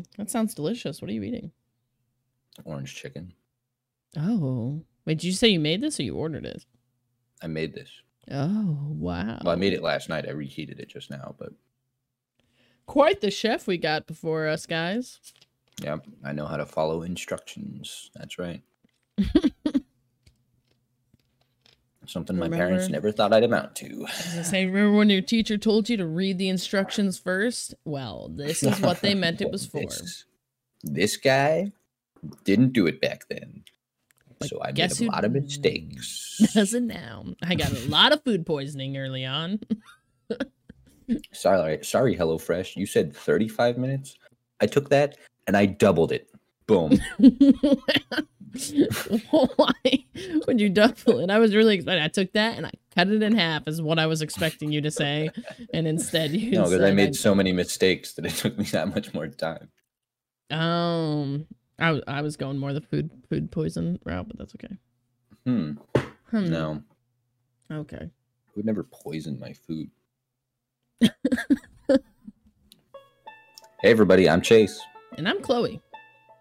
Mm, that sounds delicious. What are you eating? Orange chicken. Oh, wait, did you say you made this or you ordered it? I made this. Oh, wow. Well, I made it last night. I reheated it just now, but Quite the chef we got before us, guys. yeah, I know how to follow instructions. That's right. Something my parents never thought I'd amount to. I say, remember when your teacher told you to read the instructions first? Well, this is what they meant it was for. This, this guy didn't do it back then. But so I guess made a lot of mistakes. Does it now? I got a lot of food poisoning early on. sorry, sorry, HelloFresh. You said 35 minutes. I took that and I doubled it. Boom. Why would you double it? I was really excited. I took that and I cut it in half, is what I was expecting you to say, and instead you no, because I made so many mistakes that it took me that much more time. Um, I, I was going more the food food poison route, but that's okay. Hmm. Hmm. No, Okay. I would never poison my food. hey, everybody, I'm Chase, And I'm Chloe.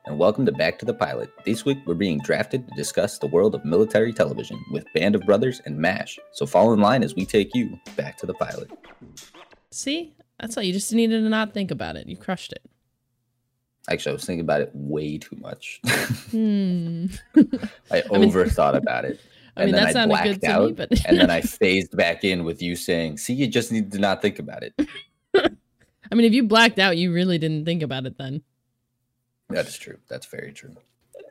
And welcome to Back to the Pilot. This week, we're being drafted to discuss the world of military television with Band of Brothers and MASH. So fall in line as we take you back to the pilot. See, that's all. You just needed to not think about it. You crushed it. Actually, I was thinking about it way too much. Hmm. I overthought about it. I mean, and then that I sounded blacked out, me, but and then I phased back in with you saying, "See, you just need to not think about it." I mean, if you blacked out, you really didn't think about it then. That is true. That's very true.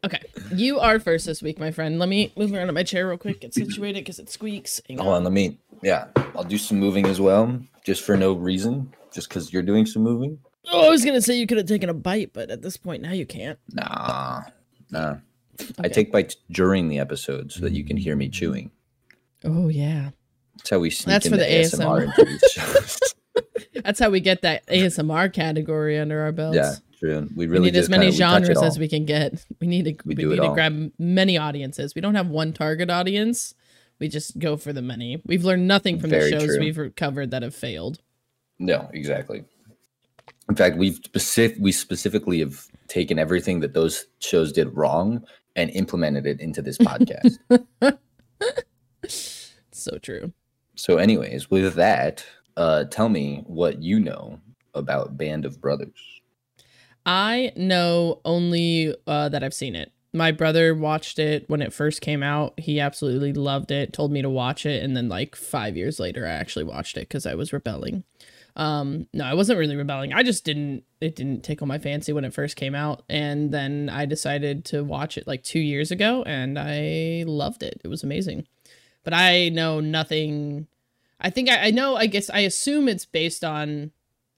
Okay, you are first this week, my friend. Let me move around to my chair real quick, get situated because it squeaks. Hang Hold on, let me. Yeah, I'll do some moving as well, just for no reason, just because you're doing some moving. Oh, I was gonna say you could have taken a bite, but at this point now you can't. Nah, nah. I take bites during the episode so that you can hear me chewing. Oh yeah, That's how we sneak That's for the ASMR ASMR. into these shows. that's how we get that ASMR category under our belts. yeah, true. We we need as many kinda- we touch it genres as we can get. We need to we, We need to grab many audiences. We don't have one target audience. We just go for the many. We've learned nothing from Very the shows true. we've covered that have failed. No, exactly. In fact, we've specific we specifically have taken everything that those shows did wrong and implemented it into this podcast. So true. so, anyways, with that, uh, tell me what you know about Band of Brothers. I know only uh, that I've seen it. My brother watched it when it first came out. He absolutely loved it. Told me to watch it, and then like five years later, I actually watched it because I was rebelling. Um, no, I wasn't really rebelling. I just didn't. It didn't tickle my fancy when it first came out, and then I decided to watch it like two years ago, and I loved it. It was amazing. But I know nothing. I think I, I know. I guess I assume it's based on.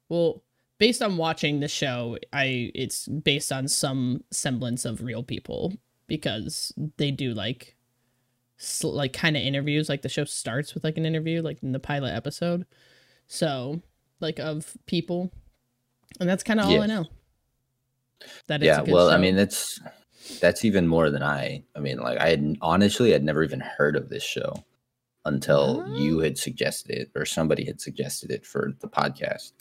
Well, based on watching the show, I it's based on some semblance of real people because they do like sl- like kind of interviews. Like the show starts with like an interview, like in the pilot episode. So like of people, and that's kind of all I Yes. know. That yeah, well, I mean, that's that's even more than I. I mean, like, I had honestly, I'd never even heard of this show until you oh. had suggested it or somebody had suggested it for the podcast.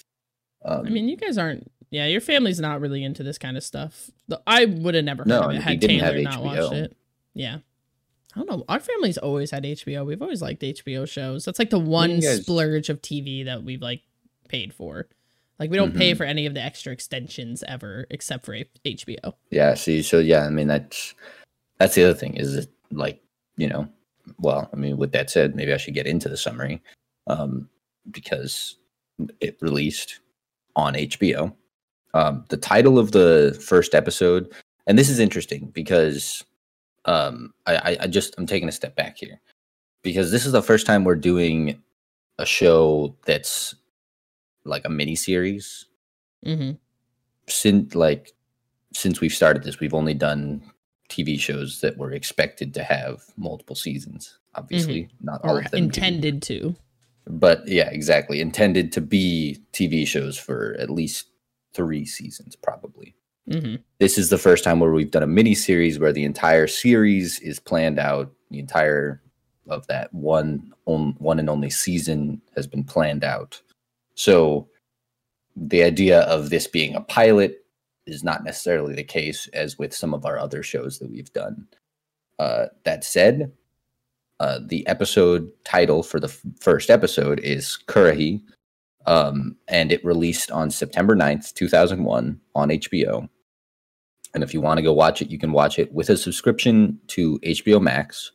Um, I mean, you guys aren't. Yeah, your family's not really into this kind of stuff. I would have never heard No, of it had didn't have Taylor not watched it. Yeah. I don't know. Our family's always had HBO. We've always liked HBO shows. That's like the one guys- splurge of TV that we've like paid for. Like we don't pay Mhm. for any of the extra extensions ever, except for HBO. Yeah. See, so yeah, I mean that's that's the other thing is it like you know, well, I mean, with that said, maybe I should get into the summary, um, because it released on HBO. Um, the title of the first episode, and this is interesting because um, I, I, just I'm taking a step back here because this is the first time we're doing a show that's like a mini series Mm-hmm. since like since we've started this we've only done tv shows that were expected to have multiple seasons obviously not all Or of them do. intended to. But yeah exactly intended to be tv shows for at least three seasons probably Mm-hmm. this is the first time where we've done a mini series where the entire series is planned out the entire of that one on, one and only season has been planned out so the idea of this being a pilot is not necessarily the case as with some of our other shows that we've done. Uh, that said, uh, the episode title for the f- first episode is Currahee, um, and it released on September 9th, 2001 on HBO. And if you want to go watch it, you can watch it with a subscription to HBO Max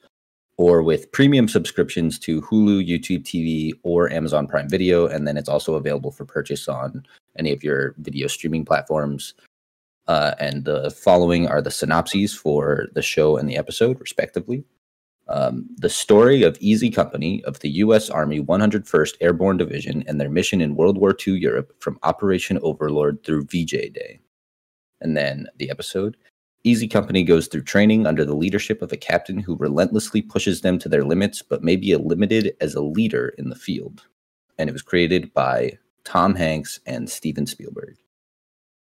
or with premium subscriptions to Hulu, YouTube TV, or Amazon Prime Video. And then it's also available for purchase on any of your video streaming platforms. Uh, and the following are the synopses for the show and the episode, respectively. Um, the story of Easy Company of the U.S. Army 101st Airborne Division and their mission in World War II Europe from Operation Overlord through VJ Day. And then the episode Easy Company goes through training under the leadership of a captain who relentlessly pushes them to their limits, but may be limited as a leader in the field. And it was created by Tom Hanks and Steven Spielberg.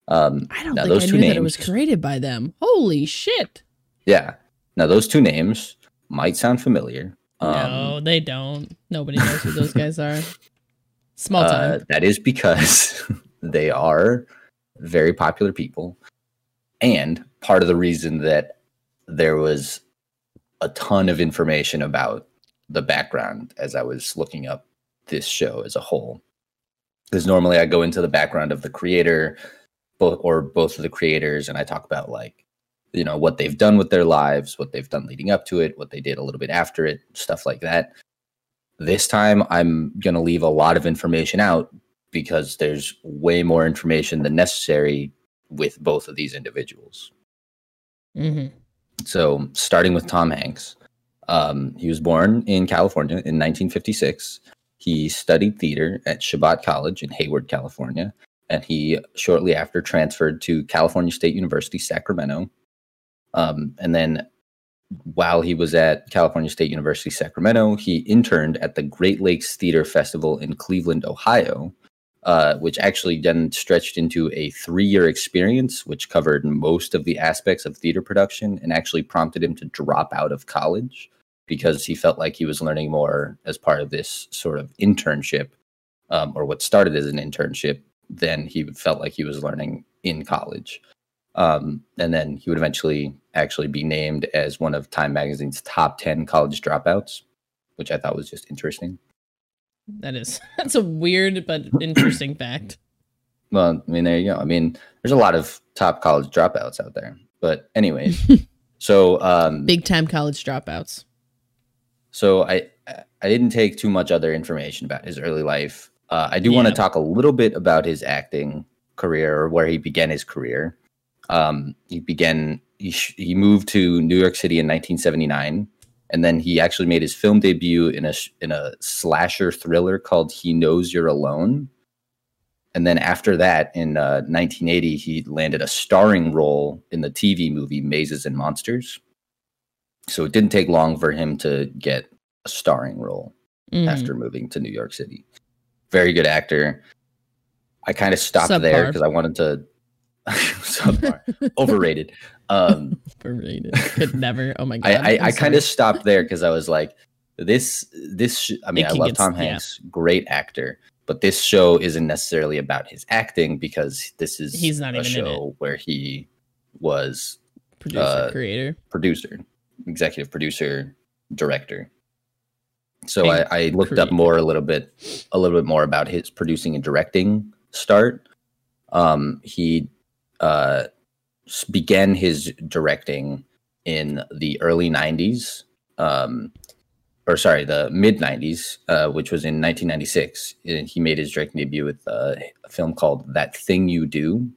Um, I don't now think those I two knew names, that it was created by them. Holy shit! yeah. Now those two names might sound familiar. Um, no, they don't. Nobody knows who those guys are. Small uh, time. that is because they are very popular people, and part of the reason that there was a ton of information about the background as I was looking up this show as a whole. Because normally I go into the background of the creator, both or both of the creators, and I talk about like, you know, what they've done with their lives, what they've done leading up to it, what they did a little bit after it, stuff like that. This time I'm gonna leave a lot of information out because there's way more information than necessary with both of these individuals. hmm So, starting with Tom Hanks, um, he was born in California in 1956. He studied theater at Chabot College in Hayward, California, and he shortly after transferred to California State University, Sacramento. Um, and then, while he was at California State University, Sacramento, he interned at the Great Lakes Theater Festival in Cleveland, Ohio, uh, which actually then stretched into a three year experience, which covered most of the aspects of theater production and actually prompted him to drop out of college because he felt like he was learning more as part of this sort of internship um, or what started as an internship than he felt like he was learning in college. Um, and then he would eventually actually be named as one of Time Magazine's top 10 college dropouts, which I thought was just interesting. That is that's a weird but interesting fact. Well, I mean, there you go. I mean, there's a lot of top college dropouts out there. But anyways, so um Big time college dropouts. so I I didn't take too much other information about his early life. Uh, I do want to talk a little bit about his acting career or where he began his career. Um, he began he, sh- he moved to New York City in 1979, and then he actually made his film debut in a sh- in a slasher thriller called He Knows You're Alone. And then after that, in uh, 1980, he landed a starring role in the TV movie Mazes and Monsters. So it didn't take long for him to get a starring role Mhm. after moving to New York City. Very good actor. I kind of stopped there because I wanted to. Overrated. Um, Overrated. Could never. Oh my god. I, I, I'm kind of stopped there because I was like, this, this. Sh- I mean, I love Tom yeah. Hanks, great actor, but this show isn't necessarily about his acting because this is He's not a even in it. show where he was producer, uh, creator. producer, executive producer, director. So And I, I looked up more a little bit, a little bit more about his producing and directing start. Um, he uh, began his directing in the early '90s, um, or sorry, the mid '90s, uh, which was in 1996. And he made his directing debut with uh, a film called "That Thing You Do,"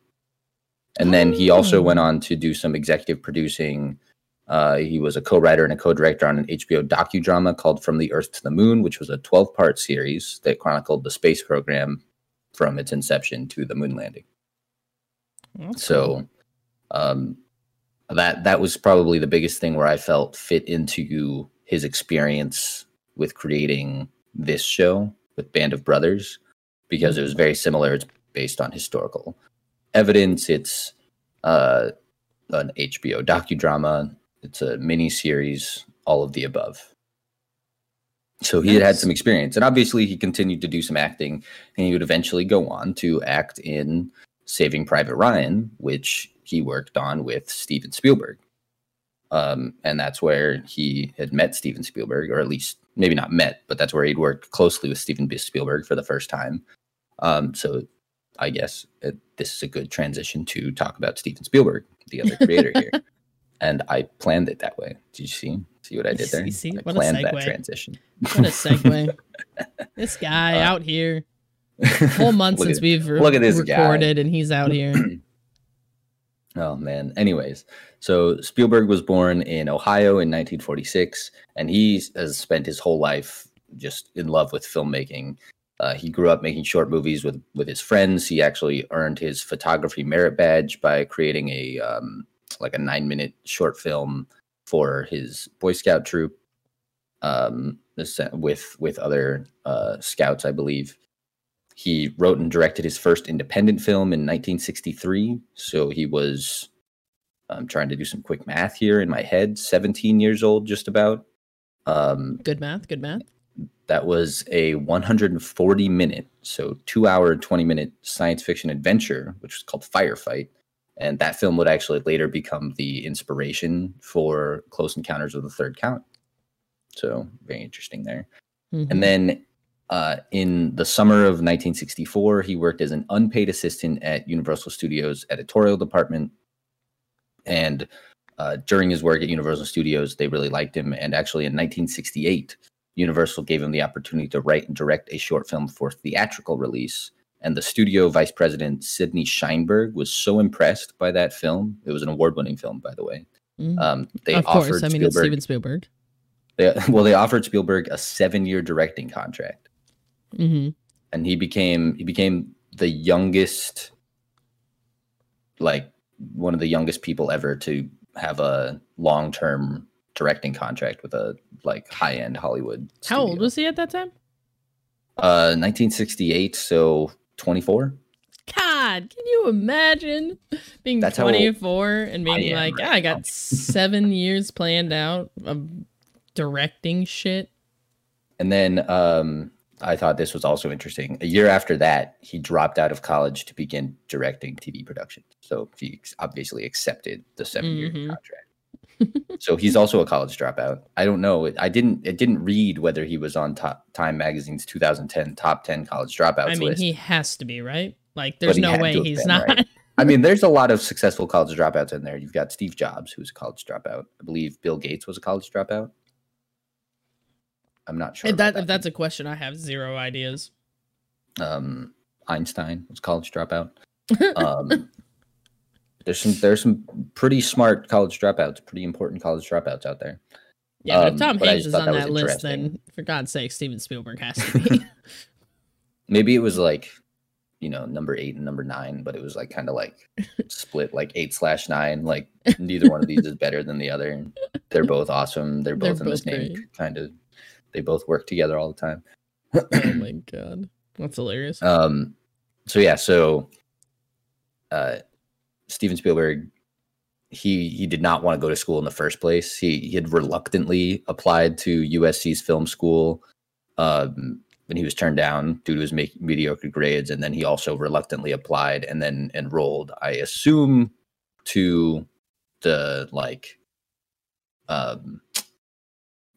and then he also Oh. went on to do some executive producing uh, he was a co-writer and a co-director on an HBO docudrama called "From the Earth to the Moon," which was a 12-part series that chronicled the space program from its inception to the moon landing. So, um, that that was probably the biggest thing where I felt fit into his experience with creating this show with Band of Brothers because it was very similar. It's based on historical evidence. It's uh, an HBO docudrama. It's a mini series. All of the above. So he had had some experience, and obviously he continued to do some acting, and he would eventually go on to act in Saving Private Ryan, which he worked on with Steven Spielberg. Um, and that's where he had met Steven Spielberg, or at least maybe not met, but that's where he'd worked closely with Steven Spielberg for the first time. Um, so I guess it, this is a good transition to talk about Steven Spielberg, the other creator here. And I planned it that way. Did you see? See what I did there? You see? I What a planned that segue. transition. What a segue. this guy Uh, out here. Whole month since at- we've re- look at this guy. recorded, and he's out here. Oh man. Anyways, so Spielberg was born in Ohio in 1946, and he has spent his whole life just in love with filmmaking. Uh, he grew up making short movies with with his friends. He actually earned his photography merit badge by creating a um, like a nine minute short film for his Boy Scout troop. Um, this- with with other uh, scouts, I believe. He wrote and directed his first independent film in 1963. So he was, I'm trying to do some quick math here in my head, 17 years old, just about. Um, Good math. Good math. that was a 140 minute, so two hour and 20 minute science fiction adventure, which was called Firelight. And that film would actually later become the inspiration for Close Encounters of the Third Count. So very interesting there. Mhm. And then uh, in the summer of 1964, he worked as an unpaid assistant at Universal Studios editorial department. And uh, during his work at Universal Studios, they really liked him. And actually, in 1968, Universal gave him the opportunity to write and direct a short film for theatrical release. And the studio vice president, Sidney Sheinberg, was so impressed by that film. It was an award winning film, by the way. Mhm. Um, they of offered course. I mean, it's Steven Spielberg. they, well, they offered Spielberg a seven-year directing contract, hmm and he became he became the youngest, like one of the youngest people ever to have a long-term directing contract with a like high-end Hollywood. How old was he at that time? Uh, 1968, so 24. God, can you imagine being That's 24 and being like, right yeah, I got seven years planned out of directing shit. And then um, I thought this was also interesting. A year after that, he dropped out of college to begin directing TV production. So he obviously accepted the 7 year Mhm. contract. so he's also a college dropout. I don't know. I didn't. It didn't read whether he was on top Time Magazine's 2010 top 10 college dropouts I mean, list. he has to be, right? Like, there's no way he's been, not. right? I mean, there's a lot of successful college dropouts in there. You've got Steve Jobs, who's a college dropout. I believe Bill Gates was a college dropout. I'm not sure. If about that, that's a question, I have zero ideas. um, Einstein was a college dropout. Um, there's some there's some pretty smart college dropouts, pretty important college dropouts out there. Yeah, but Um, if Tom Hanks is on that that list, then for God's sake, Steven Spielberg has to be. Maybe it was like, you know, number eight and number nine, but it was like kind of like split like eight slash nine. Like neither one of these is better than the other. They're both awesome. They're They're both in the both same great. kind of. They both work together all the time. oh my god, that's hilarious. Um, so yeah, so uh, Steven Spielberg, he he did not want to go to school in the first place. He he had reluctantly applied to USC's film school, um, and he was turned down due to his make, mediocre grades. And then he also reluctantly applied and then enrolled. I assume to the like um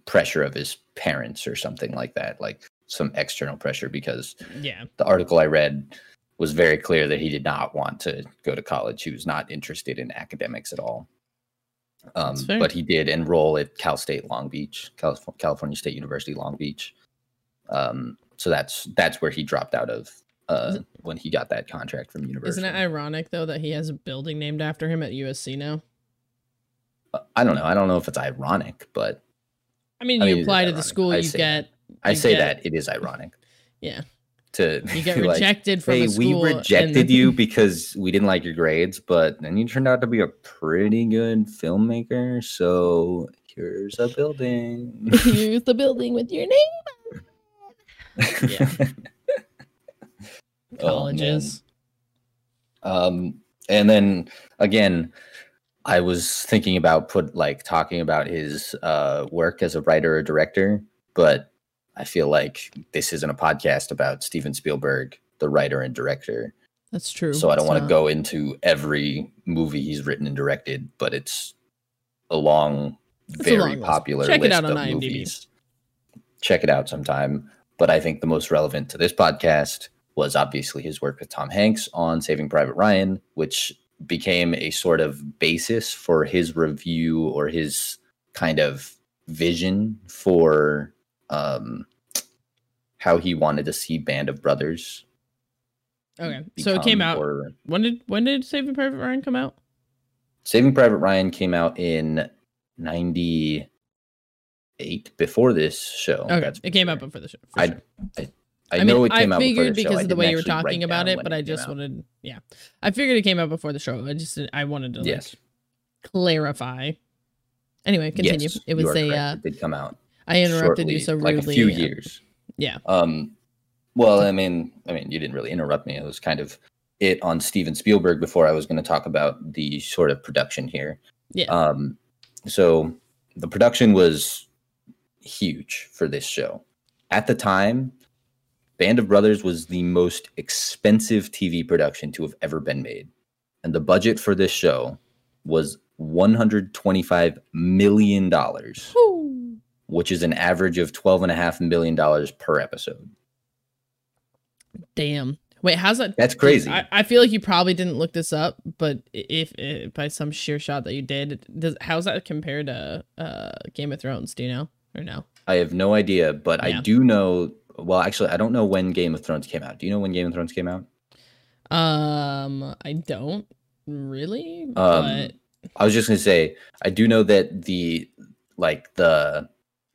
pressure of his parents or something like that like some external pressure because yeah, the article I read was very clear that he did not want to go to college. He was not interested in academics at all. Um, but he did enroll at Cal State Long Beach, Cal- California State University Long Beach. Um, so that's that's where he dropped out of uh, Is when he got that contract from university. isn't it ironic though that he has a building named after him at USC now? Uh, I don't know. I don't know if it's ironic, but I mean, I you mean, apply to the school, I you say get I You say get- that it is ironic. yeah, To you get be like, rejected from hey, a we school. and rejected then- you because we didn't like your grades, but then you turned out to be a pretty good filmmaker. So here's a building. Here's the building with your name. Yeah. Oh. Colleges. Um, and then again, I was thinking about put like talking about his uh, work as a writer or director, but I feel like this isn't a podcast about Steven Spielberg, the writer and director. That's true. So I don't want to go into every movie he's written and directed, but it's a long, a very long popular list out of IMDb. movies. Check it out sometime. But I think the most relevant to this podcast was obviously his work with Tom Hanks on Saving Private Ryan, which became a sort of basis for his review or his kind of vision for um, how he wanted to see Band of Brothers. Okay. So it came out. or- When did when did Saving Private Ryan come out? Saving Private Ryan came out in 98 before this show. Okay. It came out before the show. I- sure. I, know it came I out before figured the show. because I of the way you were talking about it, but I just out. wanted, yeah, I figured it came out before the show. I just I wanted to like, clarify. Anyway, continue. Yes, it was a. Uh, it did come out. I interrupted you shortly, so like a few uh, years. Yeah. Um, well, I mean, I mean, you didn't really interrupt me. It was kind of it on Steven Spielberg before I was going to talk about the sort of production here. Yeah. Um, so the production was huge for this show. At the time, Band of Brothers was the most expensive TV production to have ever been made. And the budget for this show was $125 million, Whew. which is an average of $12.5 million per episode. Damn. Wait, how's that? That's crazy. I, I feel like you probably didn't look this up, but if, if by some sheer shot that you did, does how's that compared to uh Game of Thrones? Do you know or no? I have no idea, but Yeah. I do know. Well, actually, I don't know when Game of Thrones came out. Do you know when Game of Thrones came out? Um, I don't really, Um, but I was just gonna say I do know that the like the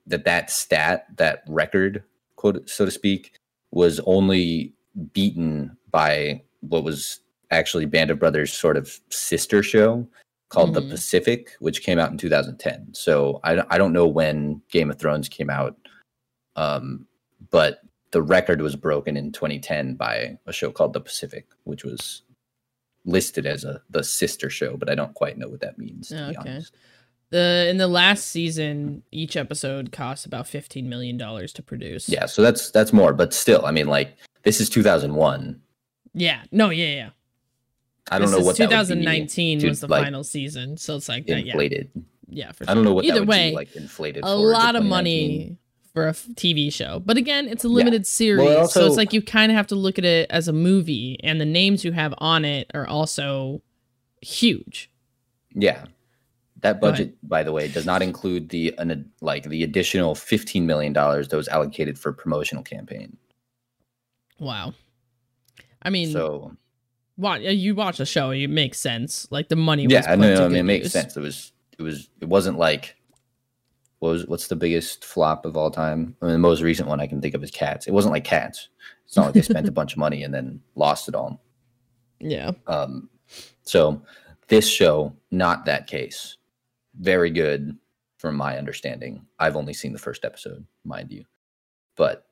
that that stat that record quote so to speak was only beaten by what was actually Band of Brothers sort of sister show called The Mhm. Pacific, which came out in 2010. So I don't- I don't know when Game of Thrones came out, um, but the record was broken in 2010 by a show called The Pacific, which was listed as a the sister show, but I don't quite know what that means. To Okay. the in the last season, each episode cost about fifteen million dollars to produce. Yeah, so that's that's more, but still, I mean, like this is 2001. yeah, no, yeah, yeah. I don't This know what that would be 2019 to, was the like, final season, so it's like that, yeah, inflated. yeah, for sure. I don't know what Either way, like inflated. a lot of money for a f- TV show. But again, it's a limited series, Well, so it's like you kind of have to look at it as a movie, and the names you have on it are also huge. Yeah. That budget, by the way, does not include the an, like the additional fifteen million dollars that was allocated for promotional campaign. Wow. I mean, So wa- uh, you watch the show, it makes sense. Like the money. was yeah, no, no, I mean, it makes use. sense. It was, it was, it wasn't like what was what's the biggest flop of all time? I mean, the most recent one I can think of is Cats. It wasn't like Cats. It's not like they spent a bunch of money and then lost it all. Yeah. Um, so this show, not that case. Very good from my understanding. I've only seen the first episode, mind you, but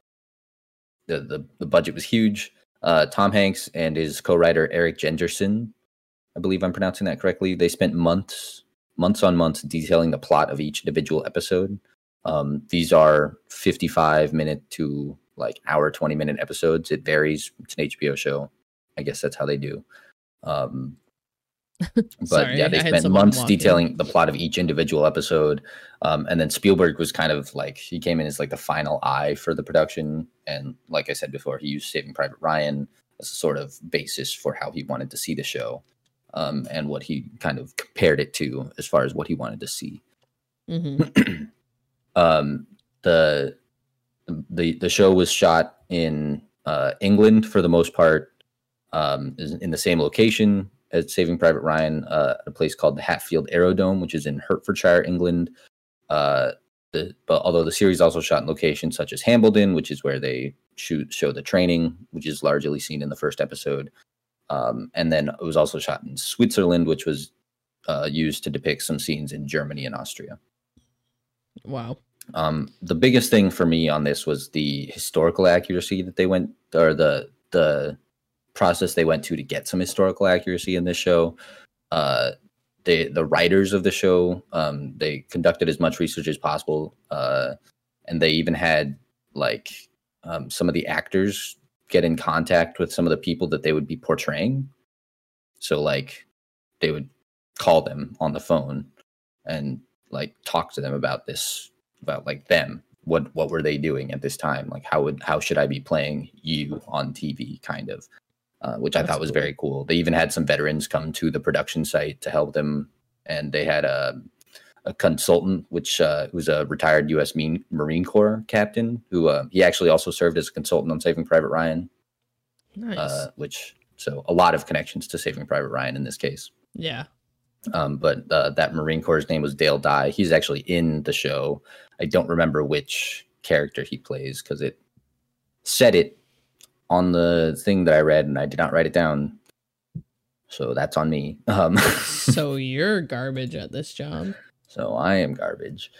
the the, the budget was huge. Uh, Tom Hanks and his co-writer Eric Jendresen, I believe I'm pronouncing that correctly. They spent months, months on months detailing the plot of each individual episode. Um, these are 55 minute to like hour 20 minute episodes. It varies. It's an HBO show. I guess that's how they do. Um, but Sorry, yeah, they spent months detailing the plot of each individual episode. Um, and then Spielberg was kind of like he came in as like the final eye for the production. And like I said before, he used Saving Private Ryan as a sort of basis for how he wanted to see the show, um, and what he kind of compared it to as far as what he wanted to see hmm um, the the the show was shot in uh, England for the most part, um, in the same location as Saving Private Ryan, uh, a place called the Hatfield Aerodrome, which is in Hertfordshire, England. Uh, the, but although the series also shot in locations such as Hambleden, which is where they shoot show the training, which is largely seen in the first episode, um, and then it was also shot in Switzerland, which was uh, used to depict some scenes in Germany and Austria. Wow. Um, the biggest thing for me on this was the historical accuracy that they went, or the the process they went to to get some historical accuracy in this show. Uh, the the writers of the show, um, they conducted as much research as possible, uh, and they even had like um, some of the actors get in contact with some of the people that they would be portraying. So like they would call them on the phone and like talk to them about this about like them what what were they doing at this time like how would how should i be playing you on tv kind of uh, which i thought was cool. very cool they even had some veterans come to the production site to help them and they had a a consultant which uh, was a retired us Marine, Marine corps captain who uh, he actually also served as a consultant on saving private ryan Nice. uh, which so a lot of connections to saving private ryan in this case yeah. um, but uh, that Marine Corps' name was Dale Dye. He's actually in the show. I don't remember which character he plays because it said it on the thing that I read, and I did not write it down. So that's on me. Um, so you're garbage at this job. So I am garbage.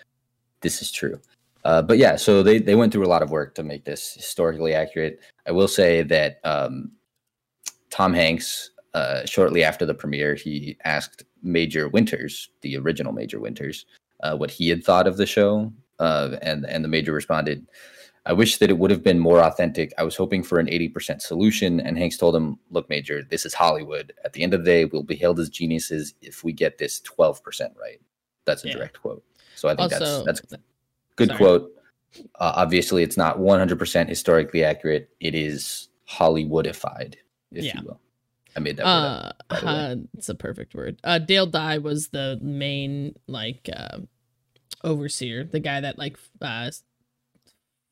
This is true. Uh, but yeah, so they, they went through a lot of work to make this historically accurate. I will say that um, Tom Hanks, uh, shortly after the premiere, he asked Major Winters, the original Major Winters, uh, what he had thought of the show. Uh, and, and the Major responded, I wish that it would have been more authentic. I was hoping for an 80% solution. And Hanks told him, Look, Major, this is Hollywood. At the end of the day, we'll be hailed as geniuses if we get this 12% right. That's a Yeah. direct quote. So I think Also, that's that's good sorry. quote. Uh, obviously, it's not 100% historically accurate. It is Hollywoodified, if Yeah. you will. I made that word up. uh, uh it's a perfect word uh dale dye was the main like uh overseer the guy that like uh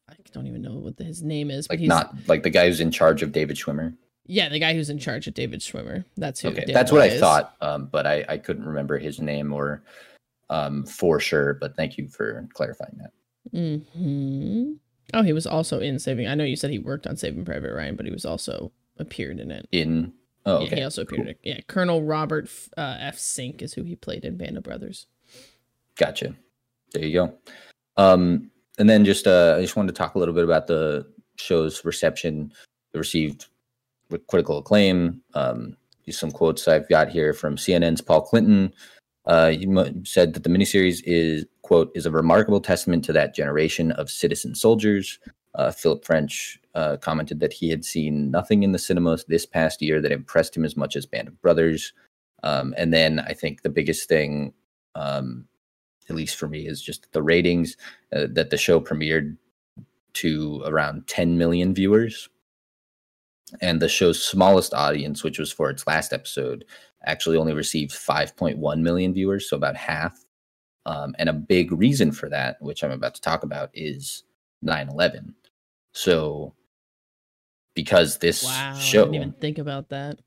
i don't even know what the, his name is but Like he's not like the guy who's in charge of David Schwimmer. yeah the guy who's in charge of david schwimmer that's who Okay, Dale that's what Dye I thought, um, but I, I couldn't remember his name or um, for sure. But thank you for clarifying that. hmm oh he was also in saving i know you said he worked on saving private ryan but he was also appeared in it In oh, yeah, he also appeared cool. in it yeah colonel robert F- uh, f sink is who he played in band of brothers Gotcha. There you go. Um, and then just uh, I just wanted to talk a little bit about the show's reception. It received critical acclaim. Um, some quotes I've got here from CNN's Paul Clinton. Uh, he said that the miniseries is quote is a remarkable testament to that generation of citizen soldiers. Uh, Philip French uh, commented that he had seen nothing in the cinemas this past year that impressed him as much as Band of Brothers. Um, and then I think the biggest thing um, at least for me, is just the ratings uh, that the show premiered to around 10 million viewers. And the show's smallest audience, which was for its last episode, actually only received 5.1 million viewers, so about half. Um, and a big reason for that, which I'm about to talk about, is 9 11. So, because this wow show i didn't even think about that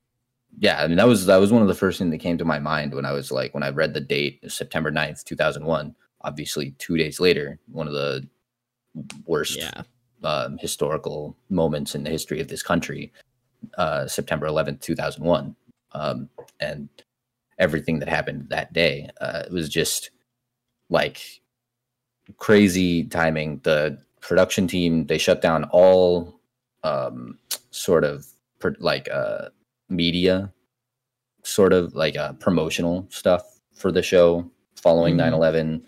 yeah i mean that was that was one of the first things that came to my mind when i was like when i read the date september 9th 2001 obviously two days later one of the worst yeah um, historical moments in the history of this country uh, september 11th 2001 um, and everything that happened that day uh, it was just like crazy timing. The production team they shut down all um, sort of pr- like uh, media sort of like uh, promotional stuff for the show following Mhm. 9-11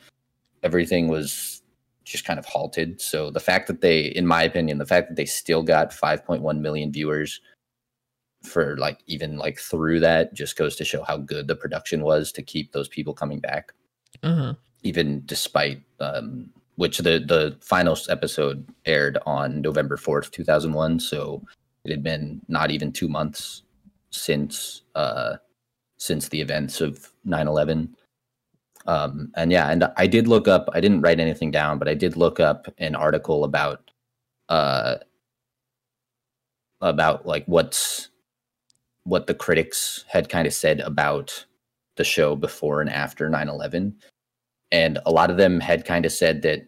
everything was just kind of halted. So the fact that they in my opinion the fact that they still got 5.1 million viewers for like even like through that just goes to show how good the production was to keep those people coming back uh-huh even despite um, which the the final episode aired on November fourth, two thousand one. So it had been not even two months since uh, since the events of 9-11. Um, and yeah, and I did look up. I didn't write anything down, but I did look up an article about uh, about like what's what the critics had kind of said about the show before and after 9-11 and a lot of them had kind of said that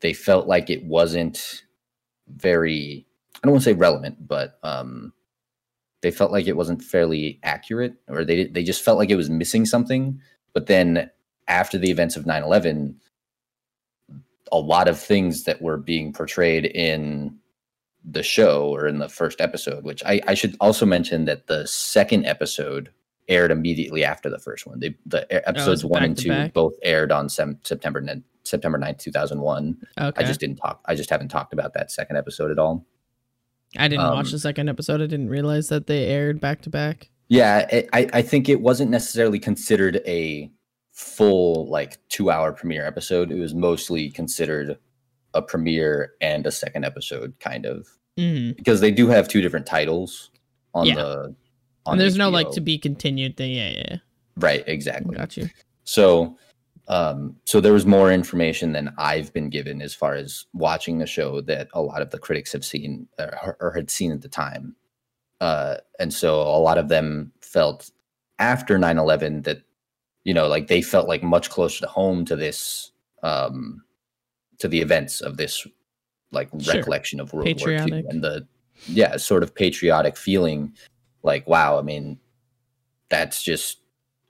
they felt like it wasn't very i don't want to say relevant but um they felt like it wasn't fairly accurate or they they just felt like it was missing something. But then after the events of 9-11 a lot of things that were being portrayed in the show or in the first episode which i, I should also mention that the second episode aired immediately after the first one they, the episodes it's one and two back? both aired on sem- september 9th, september 9th 2001 okay i just didn't talk i just haven't talked about that second episode at all I didn't watch Um, the second episode. I didn't realize that they aired back to back. Yeah, it, I I think it wasn't necessarily considered a full like two hour premiere episode. It was mostly considered a premiere and a second episode, kind of hmm because they do have two different titles on Yeah. the. On And there's no like to be continued thing. Yeah, yeah. right exactly. Got you. So, um, so there was more information than I've been given as far as watching the show that a lot of the critics have seen or, or had seen at the time. Uh, and so a lot of them felt after 9-11 that, you know, like they felt like much closer to home to this, um, to the events of this, like Sure. recollection of World War II and the, yeah, sort of patriotic feeling. Like, wow, I mean, that's just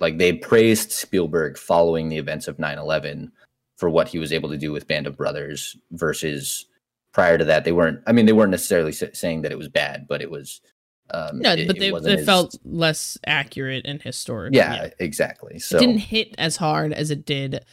like they praised Spielberg following the events of 9/11 for what he was able to do with Band of Brothers versus prior to that they weren't I mean they weren't necessarily saying that it was bad but it was um No, it- but they, they as- felt less accurate and historic. yeah, exactly so It didn't hit as hard as it did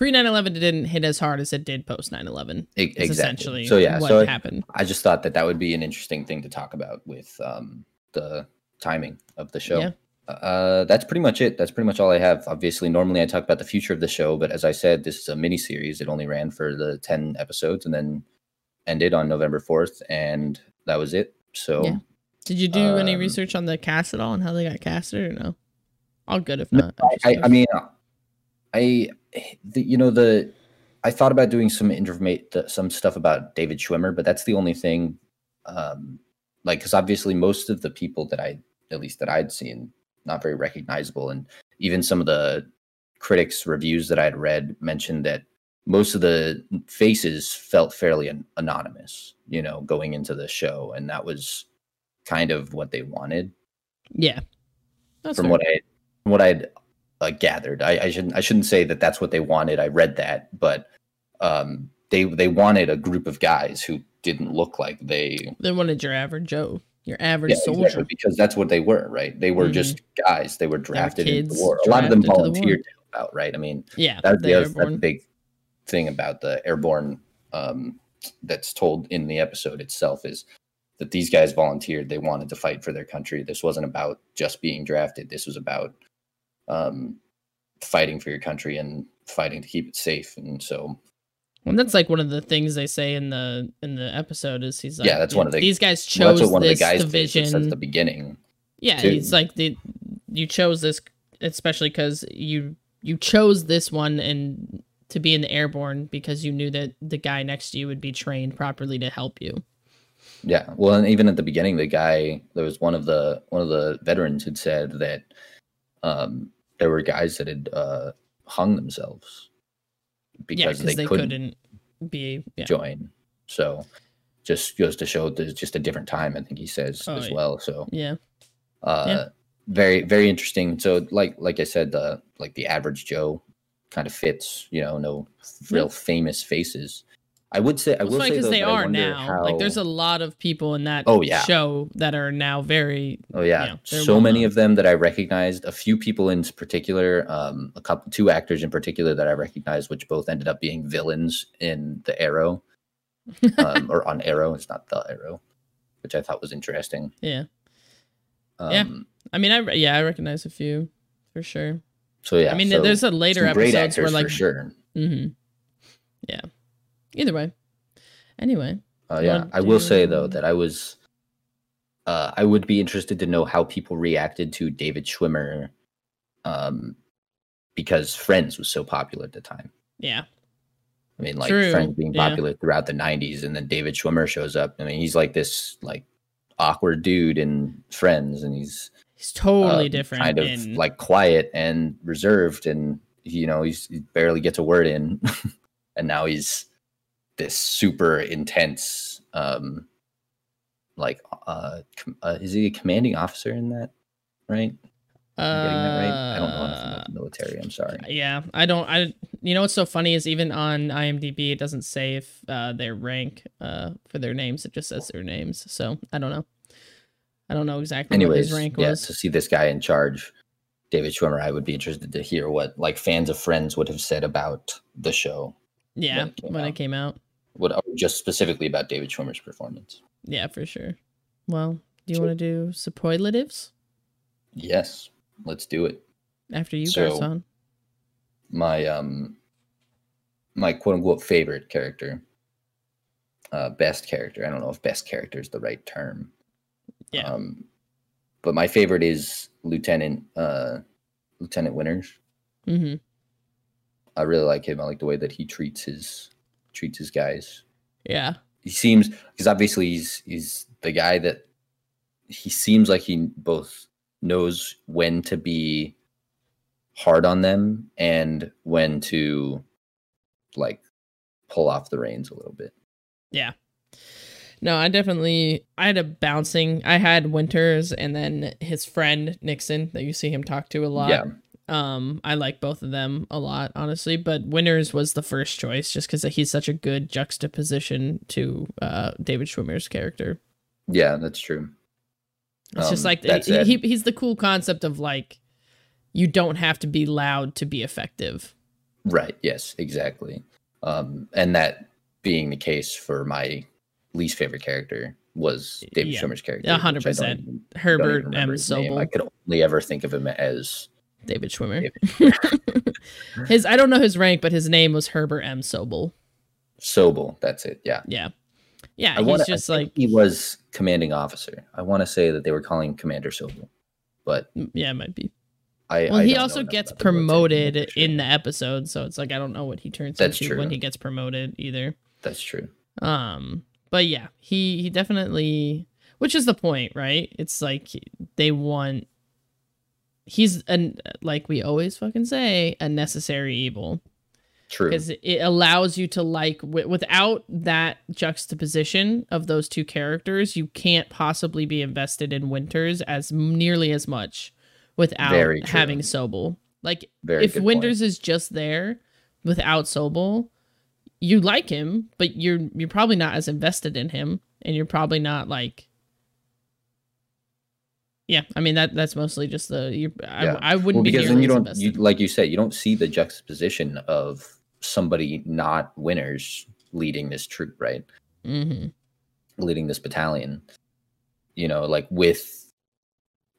pre 9 11. It didn't hit as hard as it did post 9 11. e- exactly essentially so yeah what so I, happened. I just thought that that would be an interesting thing to talk about with um the timing of the show Yeah. uh, that's pretty much it. That's pretty much all I have. Obviously, normally I talk about the future of the show, but as I said, this is a mini series. It only ran for the ten episodes and then ended on November fourth, and that was it. So Yeah. Did you do any um, research on the cast at all and how they got casted or no? All good if No, not. I'm I, I mean, I, the, you know, the, I thought about doing some informate some stuff about David Schwimmer, but that's the only thing, um, like, because obviously most of the people that I, at least that I'd seen, not very recognizable, and even some of the critics' reviews that I'd read mentioned that most of the faces felt fairly an- anonymous, you know, going into the show, and that was kind of what they wanted yeah. That's from fair. what I from what I'd uh, gathered. I, I shouldn't I shouldn't say that that's what they wanted. I read that, but um, they they wanted a group of guys who didn't look like they They wanted your average Joe, your average yeah, soldier. exactly, because that's what they were, right? They were Mhm. just guys. They were drafted into kids the war. A lot of them the volunteered to help out, right? I mean, Yeah. that's the, the other, that's the big thing about the airborne um, that's told in the episode itself is that these guys volunteered. They wanted to fight for their country. This wasn't about just being drafted. This was about um, fighting for your country and fighting to keep it safe. And so, And that's like one of the things they say in the in the episode is he's like, Yeah, that's one of the- these guys well, chose that's what one of the this guys division. at the beginning. yeah, too. he's like the you chose this especially because you you chose this one and to be in the airborne because you knew that the guy next to you would be trained properly to help you. Yeah. Well, and even at the beginning, the guy there was one of the one of the veterans had said that um, there were guys that had uh, hung themselves because because they, they, couldn't, couldn't, be yeah. join. So just goes to show there's just a different time. I think he says Oh, as yeah. well. So yeah. uh, Yeah. very very interesting. So like like I said, the like the average Joe kind of fits. You know, no real famous faces. I would say I Well, will say because they are now. Like there's a lot of people in that Oh, yeah. show that are now very Oh yeah, Yeah, they're so well many known. of them that I recognized. A few people in particular, um, a couple, two actors in particular that I recognized, which both ended up being villains in the Arrow, um, or on Arrow. It's not the Arrow, which I thought was interesting. yeah. Um, Yeah. I mean, I yeah, I recognize a few for sure. So yeah, I mean, so there's a later episodes where like, for sure. hmm yeah. Either way. Anyway, Uh, yeah, I will say though that I was, uh, I would be interested to know how people reacted to David Schwimmer, um, because Friends was so popular at the time. yeah, I mean, like True, Friends being yeah. popular throughout the '90s, and then David Schwimmer shows up. I mean, he's like this like awkward dude in Friends, and he's he's totally um, different. kind of in, like quiet and reserved, and you know, he's he barely gets a word in, and now he's this super intense, um, like, uh, com- uh, is he a commanding officer in that? Right? uh, Am I getting that right? I don't know enough about the military. I'm sorry. Yeah, I don't. I you know what's so funny is even on IMDb it doesn't say if uh, their rank uh, for their names. It just says their names. So I don't know. I don't know exactly what anyways, his rank yeah, was. to see this guy in charge, David Schwimmer, I would be interested to hear what like fans of Friends would have said about the show, yeah, when it came when out. it came out. What or just specifically about David Schwimmer's performance. Yeah, for sure. Well, do you want to do superlatives Yes, let's do it. after you, So-? My um, my quote unquote favorite character, uh, best character. I don't know if best character is the right term. Yeah. Um, but my favorite is Lieutenant uh, Lieutenant Winters. Mm-hmm. I really like him. I like the way that he treats his treats his guys. Yeah. He seems because obviously he's he's the guy that he seems like he both knows when to be hard on them and when to like pull off the reins a little bit. Yeah. No, I definitely I had a bouncing. I had Winters and then his friend Nixon that you see him talk to a lot. Yeah, Um, I like both of them a lot, honestly. But Winters was the first choice just because he's such a good juxtaposition to uh David Schwimmer's character. yeah, that's true. It's just Um, like he, he, he's the cool concept of like you don't have to be loud to be effective. Right. Yes. Exactly. Um, and that being the case for my least favorite character was David Yeah, Schwimmer's character. a which I hundred percent. even- don't even Herbert M. name. I could only ever think of him as David Schwimmer. his I don't know his rank, but his name was Herbert M. Sobel. Sobel. That's it. Yeah. Yeah, yeah. I he's wanna, just I like he was commanding officer. I want to say that they were calling him Commander Sobel, but yeah, it might be. I. Well, I he also gets the promoted sure. in the episode, so it's like I don't know what he turns That's into when he gets promoted either. That's true. Um, but yeah, he he definitely, which is the point, right? It's like they want. He's an like we always fucking say a necessary evil True. because it allows you to like w- without that juxtaposition of those two characters, you can't possibly be invested in Winters as nearly as much without having Sobel. Like Very if Winters point. is just there without Sobel, you like him, but you're you're probably not as invested in him, and you're probably not like. Yeah, I mean that that's mostly just the you. Yeah. I, I wouldn't Well, be because nearly then you don't, you, like you said, you don't see the juxtaposition of somebody not Winters leading this troop, right? hmm leading this battalion you know like with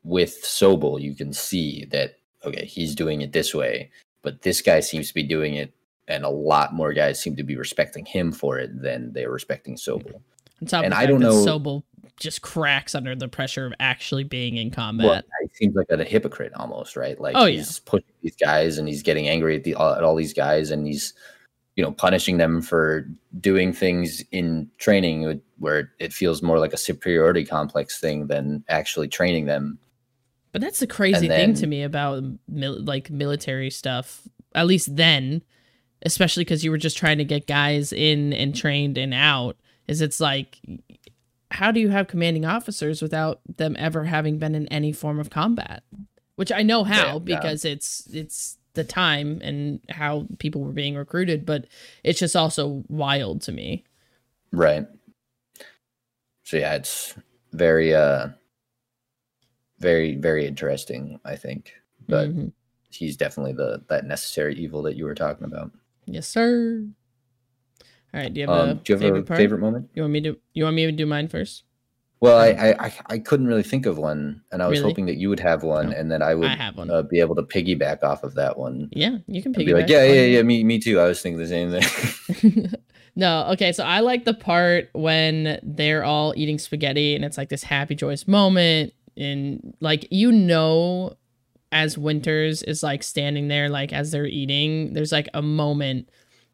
with sobel you can see that okay he's doing it this way but this guy seems to be doing it and a lot more guys seem to be respecting him for it than they're respecting sobel On top And of I fact don't that know- Sobel just cracks under the pressure of actually being in combat. well he seems like a hypocrite almost right like Oh, yeah. he's pushing these guys and he's getting angry at the at all these guys and he's you know punishing them for doing things in training where it feels more like a superiority complex thing than actually training them But that's the crazy And thing to me about mil- like military stuff. At least then, especially because you were just trying to get guys in and trained and out. Is it's like, how do you have commanding officers without them ever having been in any form of combat? Which I know how Yeah, yeah. because it's it's the time and how people were being recruited, but it's just also wild to me. Right. So yeah, it's very uh very very interesting, I think. But Mhm. he's definitely the that necessary evil that you were talking about. yes, sir. All right. Do you have Um, a do you have favorite a part? favorite moment? You want me to? You want me to do mine first? Well, I, I I I couldn't really think of one, and I was Really? hoping that you would have one, No. and then I would I have one. uh, be able to piggyback off of that one. yeah, you can piggyback. be like, yeah, yeah, yeah, me, me too. I was thinking the same thing. no, okay, so I like the part when they're all eating spaghetti and it's like this happy, joyous moment. And like, you know, as Winters is like standing there, like as they're eating, there's like a moment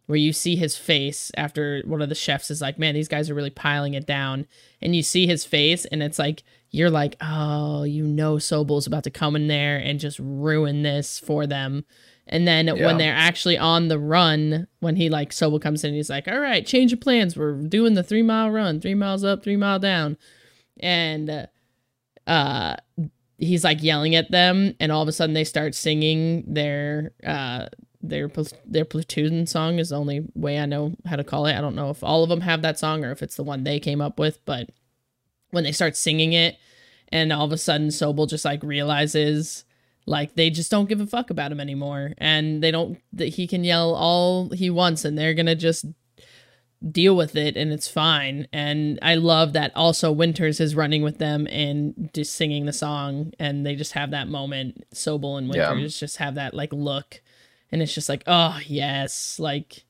where you see his face after one of the chefs is like, man, these guys are really piling it down. And you see his face, and it's like, you're like, oh, you know, Sobel's about to come in there and just ruin this for them. And then Yeah. when they're actually on the run, when he like Sobel comes in, he's like, all right, change of plans. We're doing the three mile run, three miles up, three mile down. And uh, uh he's like yelling at them and all of a sudden they start singing their uh their their platoon song is the only way I know how to call it. I don't know if all of them have that song or if it's the one they came up with, but when they start singing it and all of a sudden Sobel just like realizes like they just don't give a fuck about him anymore and they don't that he can yell all he wants and they're going to just deal with it and it's fine. And I love that also Winters is running with them and just singing the song and they just have that moment. Sobel and Yeah. Winters just have that like look and it's just like, oh yes, like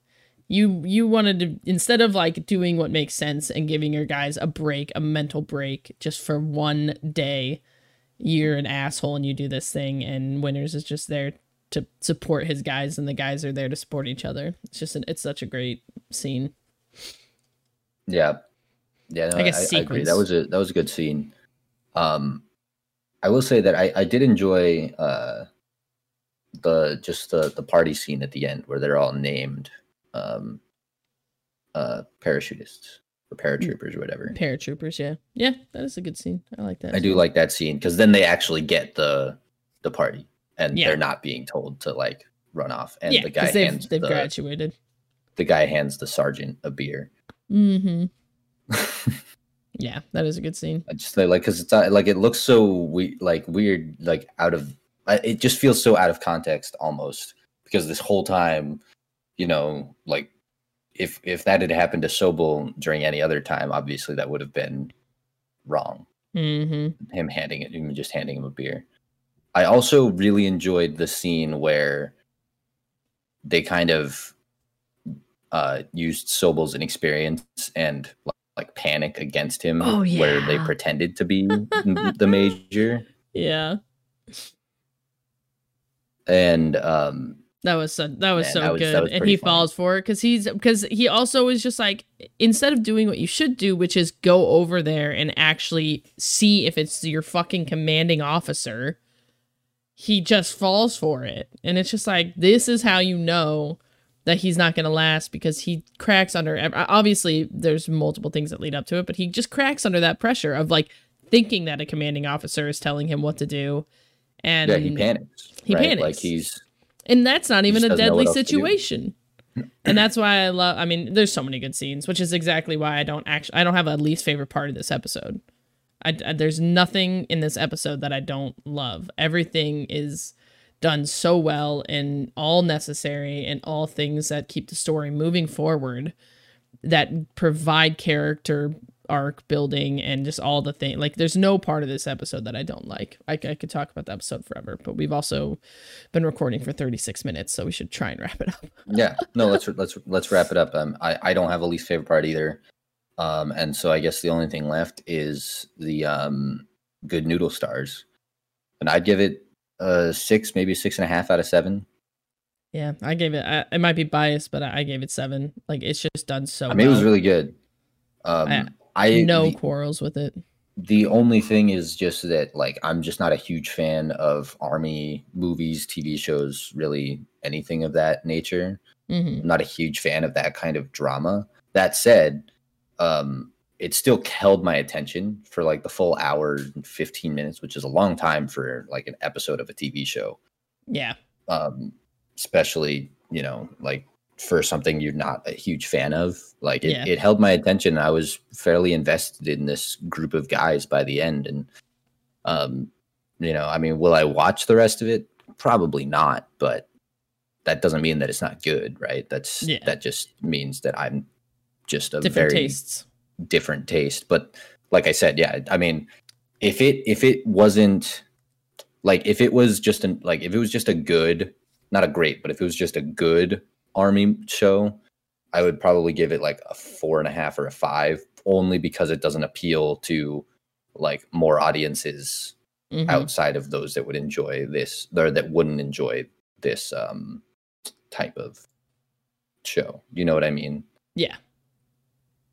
you you wanted to instead of like doing what makes sense and giving your guys a break, a mental break just for one day, you're an asshole and you do this thing and Winters is just there to support his guys and the guys are there to support each other. It's just an, it's such a great scene. Yeah, yeah. No, I I, guess I, agree. That was a that was a good scene. Um, I will say that I I did enjoy uh the just the the party scene at the end where they're all named um uh parachutists or paratroopers or whatever. Paratroopers, yeah. Yeah, that is a good scene. I like that. I do like that scene because then they actually get the the party and Yeah. they're not being told to like run off. And yeah, the guy they've, hands they've the, graduated. the guy hands the sergeant a beer. Mm-hmm. Yeah, that is a good scene. I just like because it's not, like it looks so we like weird like out of I- it just feels so out of context almost because this whole time you know like if if that had happened to Sobel during any other time obviously that would have been wrong. Mm-hmm. him handing it him just handing him a beer. I also really enjoyed the scene where they kind of uh used Sobel's inexperience and like panic against him Oh, where they pretended to be the major. Yeah, and um that was so that was so that was- good, was and he falls for it because he's because he also is just like instead of doing what you should do, which is go over there and actually see if it's your fucking commanding officer. He just falls for it, and it's just like this is how you know that he's not going to last because he cracks under obviously there's multiple things that lead up to it but he just cracks under that pressure of like thinking that a commanding officer is telling him what to do and yeah he panics he right? panics. like he's and that's not even a deadly what else to do. situation and that's why i love i mean there's so many good scenes which is exactly why i don't actually i don't have a least favorite part of this episode I, I- there's nothing in this episode that i don't love everything is done so well and all necessary and all things that keep the story moving forward that provide character arc building and just all the thing like there's no part of this episode that i don't like. I, I could talk about the episode forever but we've also been recording for 36 minutes so we should try and wrap it up. Yeah no let's let's let's wrap it up. Um i i don't have a least favorite part either. Um and so i guess the only thing left is the um good noodle stars. And i'd give it a six maybe six and a half out of seven. Yeah i gave it I, it might be biased but I, I gave it seven. Like it's just done so i mean it was really good. Um I- i no the- quarrels with it. the only thing is just that like i'm just not a huge fan of army movies tv shows really anything of that nature. Hmm i'm not a huge fan of that kind of drama. That said um it still held my attention for like the full hour and 15 minutes which is a long time for like an episode of a tv show. Yeah. Um especially you know like for something you're not a huge fan of like it, Yeah. it held my attention i was fairly invested in this group of guys by the end and um you know i mean will i watch the rest of it probably not but that doesn't mean that it's not good right that's Yeah. that just means that i'm just a different very tastes different taste but like i said yeah i mean if it if it wasn't like if it was just an like if it was just a good not a great but if it was just a good army show i would probably give it like a four and a half or a five only because it doesn't appeal to like more audiences Mhm. outside of those that would enjoy this or that wouldn't enjoy this um type of show. You know what i mean? Yeah.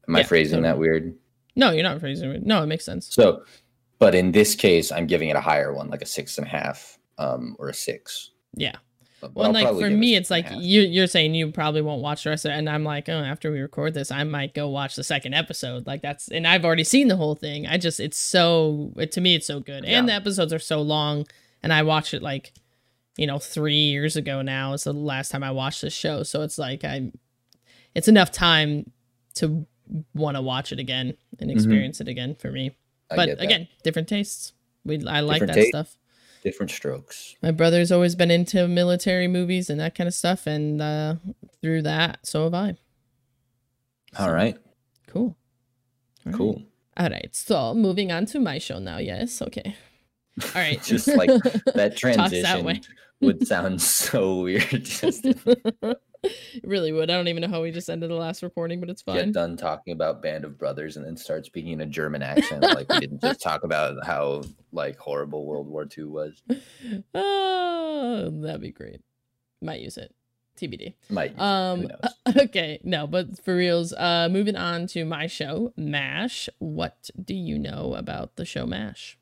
am i Yeah, phrasing that weird? No you're not phrasing it. No it makes sense. So, but in this case, I'm giving it a higher one, like a six and a half, um, or a six. yeah Well, I'll like for me, it's like half. you you're saying you probably won't watch the rest of it, and I'm like, oh, after we record this, I might go watch the second episode. Like that's, and I've already seen the whole thing. I just, it's so, it, to me, it's so good, and the episodes are so long, and I watched it like, you know, three years ago now. Is the last time I watched this show, so it's like I, it's enough time to want to watch it again and experience it again for me. Mm-hmm. I but again, different tastes. We, I like Different that taste. stuff different strokes. my brother's always been into military movies and that kind of stuff and uh through that so have i All right. Cool. All right. Cool. All right. So moving on to my show now. Yes. Okay. All right. Just like that Talks that transition would sound so weird. Just It really would. I don't even know how we just ended the last recording, but it's fine. get done talking about Band of Brothers and then start speaking in a German accent. Like we didn't just talk about how like horrible World War II was. Oh, that'd be great. Might use it. TBD. Might use it, who Um knows? okay, no, but for reals, uh moving on to my show, MASH. What do you know about the show MASH?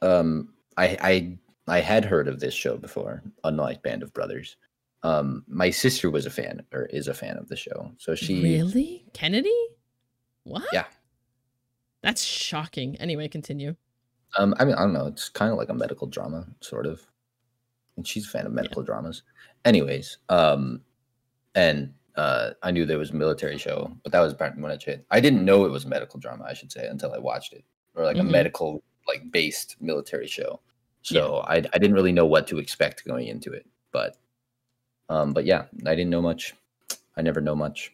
Um, I I I had heard of this show before, unlike Band of Brothers. Um, my sister was a fan or is a fan of the show, so she Really? Kennedy? What? Yeah. That's shocking. Anyway, continue. Um, I mean, I don't know. It's kind of like a medical drama, sort of. And she's a fan of medical dramas. Anyways, um, and uh, I knew there was a military show, but that was pretty much it. I didn't know it was a medical drama, I should say, until I watched it, or like Mhm. a medical, like based military show. So I, I didn't really know what to expect going into it, but, um, but yeah, I didn't know much. I never know much.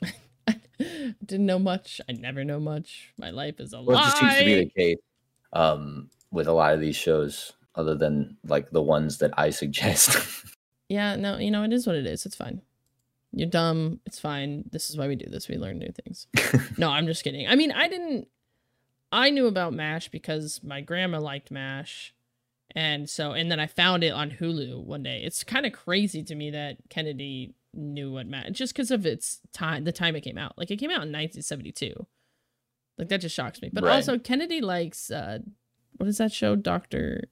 Didn't know much. I never know much. My life is a Well, it just seems to be the case um, with a lot of these shows, other than like the ones that I suggest. Yeah, no, you know, it is what it is. It's fine. You're dumb. It's fine. This is why we do this. We learn new things. no, I'm just kidding. I mean, I didn't. I knew about MASH because my grandma liked MASH. And so, and then I found it on Hulu one day. It's kind of crazy to me that Kennedy knew what MASH, just because of its time, the time it came out. Like, it came out in 1972. Like, that just shocks me. But Right. also, Kennedy likes, uh, what is that show? Doctor.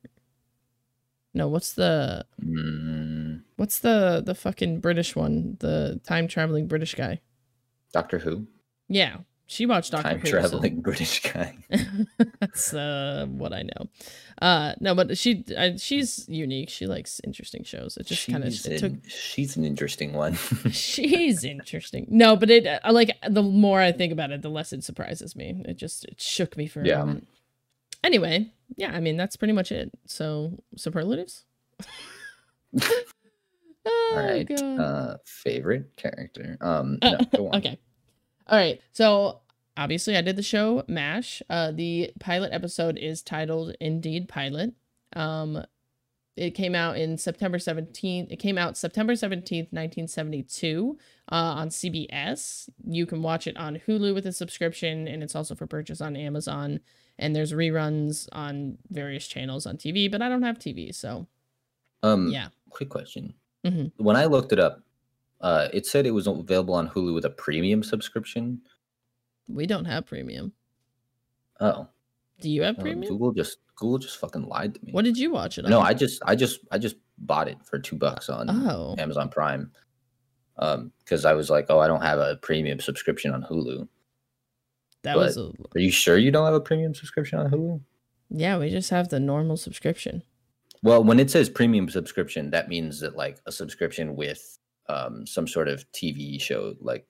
No, what's the Mm, What's the the fucking British one? The time traveling British guy. Doctor Who, Yeah, she watched Doctor time Who. so- traveling British guy. That's uh, what I know. Uh, no, but she I, she's unique. She likes interesting shows. It just kind of she's, took. an, she's an interesting one. She's interesting. No, but it I like the more I think about it, the less it surprises me. It just it shook me for a Yeah. moment. Anyway, yeah, I mean that's pretty much it. So superlatives. oh, All right. God. Uh, favorite character. Um, Uh, no. Okay. All right. So obviously, I did the show MASH. Uh, the pilot episode is titled Indeed Pilot. Um, it came out in September 17th. It came out September 17th, 1972 uh, on CBS. You can watch it on Hulu with a subscription, and it's also for purchase on Amazon. And there's reruns on various channels on TV, but I don't have TV. So, Um, yeah. Quick question. Mhm. When I looked it up, uh, it said it was available on Hulu with a premium subscription. We don't have premium. Oh, Do you have uh, premium? Google just Google just fucking lied to me. What did you watch it on? No, I just I just I just bought it for two bucks on Oh. Amazon Prime. Um, because I was like, oh, I don't have a premium subscription on Hulu. That but- was a Are you sure you don't have a premium subscription on Hulu? yeah. We just have the normal subscription. Well, when it says premium subscription, that means that like a subscription with um some sort of TV show like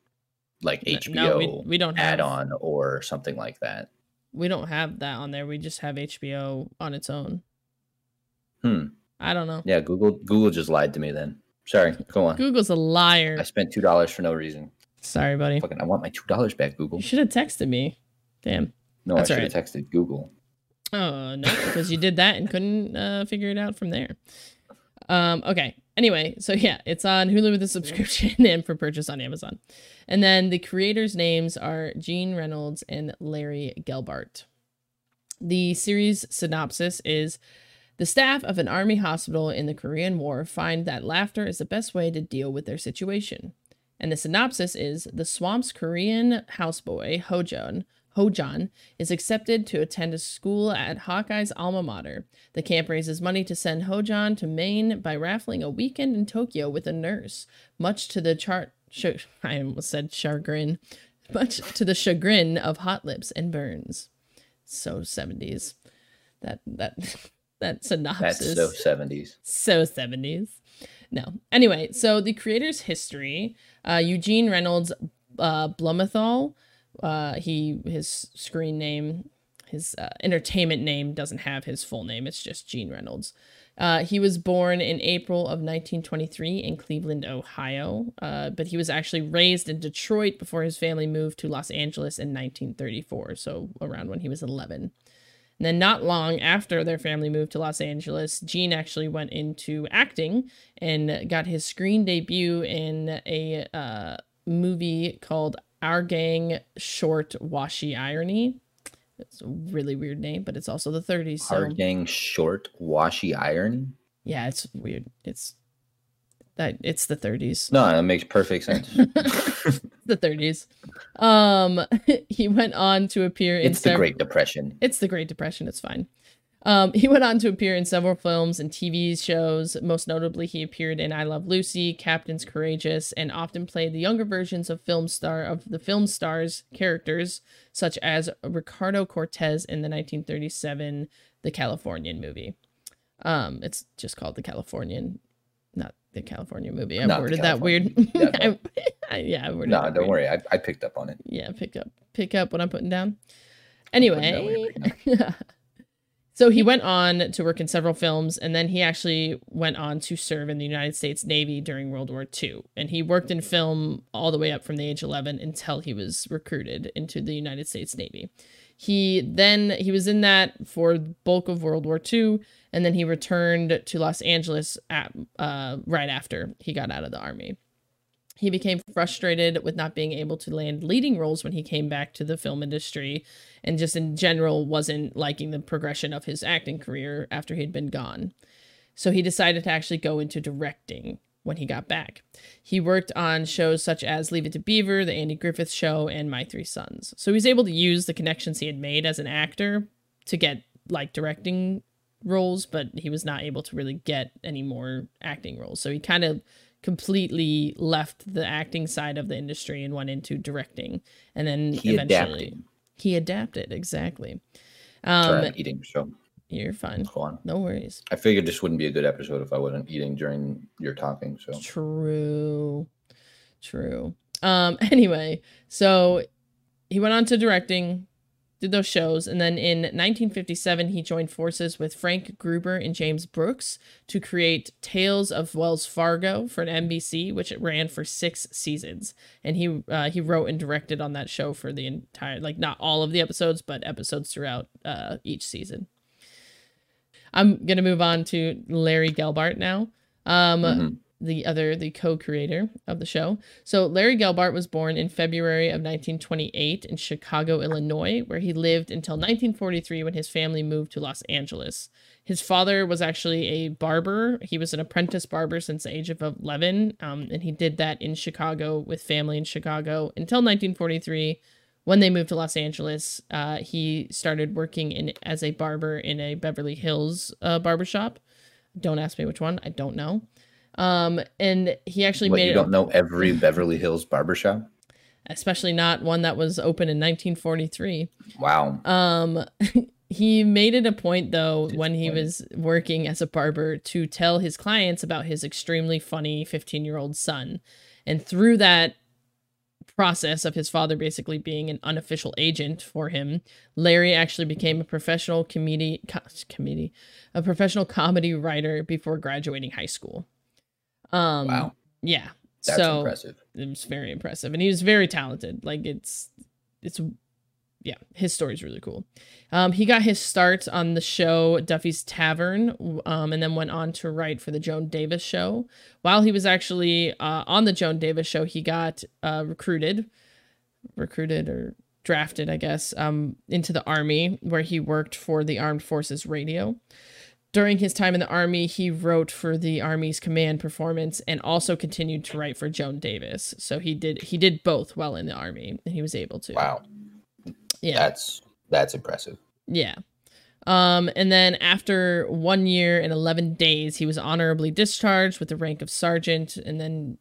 like HBO No, we, we don't have add-on or something like that. We don't have that on there. We just have HBO on its own. Hmm. I don't know. Yeah, Google Google just lied to me then. Sorry, go on. Google's a liar. I spent two dollars for no reason. Sorry, buddy. Fucking, I want my two dollars back, Google. You should have texted me. Damn. No, That's I should have texted Google. Oh no, because you did that and couldn't uh, figure it out from there. Um, okay. Anyway, so yeah, it's on Hulu with a subscription and for purchase on Amazon. And then the creators' names are Gene Reynolds and Larry Gelbart. The series synopsis is the staff of an army hospital in the Korean War find that laughter is the best way to deal with their situation. And the synopsis is the swamp's Korean houseboy, Hojon, Hojon, is accepted to attend a school at Hawkeye's alma mater. The camp raises money to send Hojon to Maine by raffling a weekend in Tokyo with a nurse, much to the chart. Sh- I almost said chagrin. Much to the chagrin of Hot Lips and Burns. So 70s. That that that synopsis That's so seventies. so 70s. No. Anyway, so the creator's history uh, Eugene Reynolds uh, Blumenthal, uh, he his screen name, his uh, entertainment name doesn't have his full name. It's just Gene Reynolds. Uh, he was born in April of 1923 in Cleveland, Ohio, uh, but he was actually raised in Detroit before his family moved to Los Angeles in 1934, so around when he was 11. And then, not long after their family moved to Los Angeles, Gene actually went into acting and got his screen debut in a uh, movie called Our Gang Short Washee Ironee. It's a really weird name, but it's also the 30s. So Hard gang short washee ironee. yeah, it's weird. It's that it's the 30s. No, that makes perfect sense. the 30s. Um, he went on to appear in it's the sev- Great Depression. It's the Great Depression. It's fine. Um, he went on to appear in several films and TV shows. Most notably, he appeared in I Love Lucy, Captain's Courageous, and often played the younger versions of film star of the film stars characters, such as Ricardo Cortez in the 1937 The Californian movie. Um, it's just called The Californian, not the California movie. I Not worded that weird. Yeah, I, I- yeah, I worded No, don't weird. worry. I, I picked up on it. Yeah, pick up pick up what I'm putting down. Anyway, so he went on to work in several films, and then he actually went on to serve in the United States Navy during World War II. And he worked in film all the way up from the age 11 until he was recruited into the United States Navy. He then he was in that for bulk of World War II, and then he returned to Los Angeles at, uh, right after he got out of the army. He became frustrated with not being able to land leading roles when he came back to the film industry and just in general wasn't liking the progression of his acting career after he'd been gone. So he decided to actually go into directing when he got back. He worked on shows such as Leave It to Beaver, The Andy Griffith Show, and My Three Sons. So he was able to use the connections he had made as an actor to get like directing roles, but he was not able to really get any more acting roles. So he kind of completely left the acting side of the industry and went into directing. And then He eventually adapted. he adapted exactly. Sorry, Um, I'm eating. So you're fine. go on. No worries. I figured this wouldn't be a good episode if I wasn't eating during your talking. So True. True. Um anyway, so he went on to directing, did those shows, and then in 1957 he joined forces with Frank Gruber and James Brooks to create Tales of Wells Fargo for an NBC, which it ran for six seasons. And he uh, he wrote and directed on that show for the entire, like not all of the episodes, but episodes throughout uh, each season. I'm gonna move on to Larry Gelbart now. Um, Mhm. The other the co-creator of the show. So Larry Gelbart was born in February of 1928 in Chicago, Illinois, where he lived until 1943 when his family moved to Los Angeles. His father was actually a barber. He was an apprentice barber since the age of 11, um, and he did that in Chicago with family in Chicago until 1943. When they moved to Los Angeles, uh, he started working in as a barber in a Beverly Hills uh, barbershop. Don't ask me which one. I don't know. Um, and he actually what, made you it, don't know every Beverly Hills barbershop? especially not one that was open in 1943. Wow. Um, he made it a point though when he was working as a barber to tell his clients about his extremely funny 15 year old son, and through that process of his father basically being an unofficial agent for him, Larry actually became a professional comedy co- comedy, a professional comedy writer before graduating high school. Um, Wow. yeah. That's so impressive. it was very impressive and he was very talented like it's it's yeah his story's really cool um he got his start on the show duffy's tavern um and then went on to write for the joan davis show while he was actually uh, on the joan davis show he got uh recruited recruited or drafted i guess um into the army where he worked for the armed forces radio during his time in the army, he wrote for the army's command performance and also continued to write for Joan Davis. So he did he did both while in the army, and he was able to. Wow. Yeah. That's that's impressive. Yeah. Um, and then after one year and 11 days, he was honorably discharged with the rank of sergeant. And then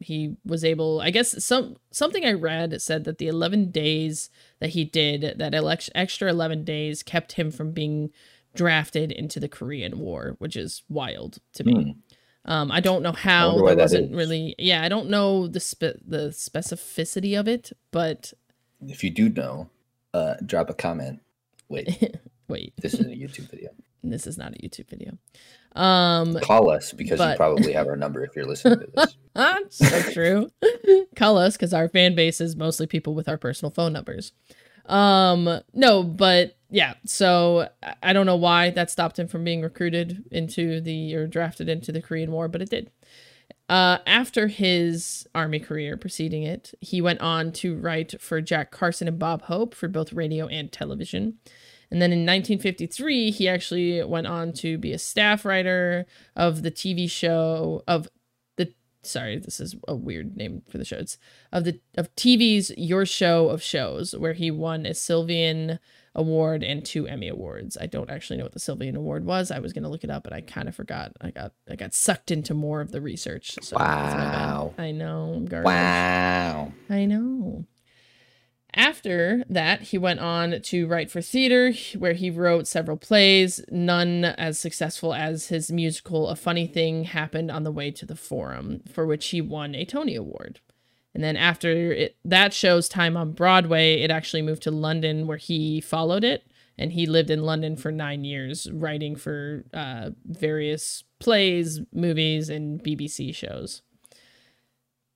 he was able, I guess, some something I read said that the 11 days that he did, that elect- extra 11 days, kept him from being drafted into the Korean War, which is wild to me. Hmm. Um, I don't know how why there wasn't really, yeah, I don't know the spe- the specificity of it, but If you do know, uh, drop a comment. Wait, wait, this is a YouTube video. This is not a YouTube video. Um, Call us because but- you probably have our number if you're listening to this. Ah, so true. Call us because our fan base is mostly people with our personal phone numbers. Um, no, but yeah. So I- don't know why that stopped him from being recruited into the or drafted into the Korean War, but it did. Uh, after his army career preceding it, he went on to write for Jack Carson and Bob Hope for both radio and television. And then in 1953, he actually went on to be a staff writer of the TV show of the sorry, this is a weird name for the show. It's of the of TV's Your Show of Shows, where he won a Sylvania Award and two Emmy Awards. I don't actually know what the Sylvania Award was. I was gonna look it up, but I kind of forgot. I got I got sucked into more of the research. So that's my bad. Wow. I know. I'm garbage. Wow. I know. After that, he went on to write for theater, where he wrote several plays, none as successful as his musical A Funny Thing Happened on the Way to the Forum, for which he won a Tony Award. And then after it, that show's time on Broadway, it actually moved to London, where he followed it. And he lived in London for nine years, writing for uh, various plays, movies, and BBC shows.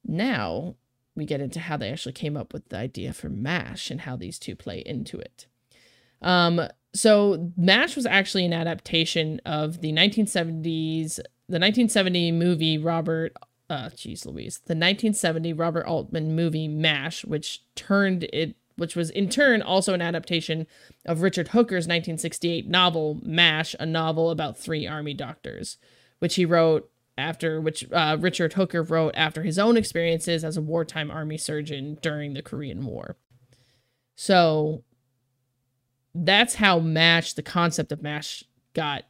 Now, we get into how they actually came up with the idea for MASH and how these two play into it. Um, so MASH was actually an adaptation of the 1970s, the 1970 movie Robert, uh, geez Louise, the 1970 Robert Altman movie MASH, which turned it, which was in turn also an adaptation of Richard Hooker's 1968 novel MASH, a novel about three army doctors, which he wrote after which uh, Richard Hooker wrote after his own experiences as a wartime army surgeon during the Korean War. So that's how MASH, the concept of MASH, got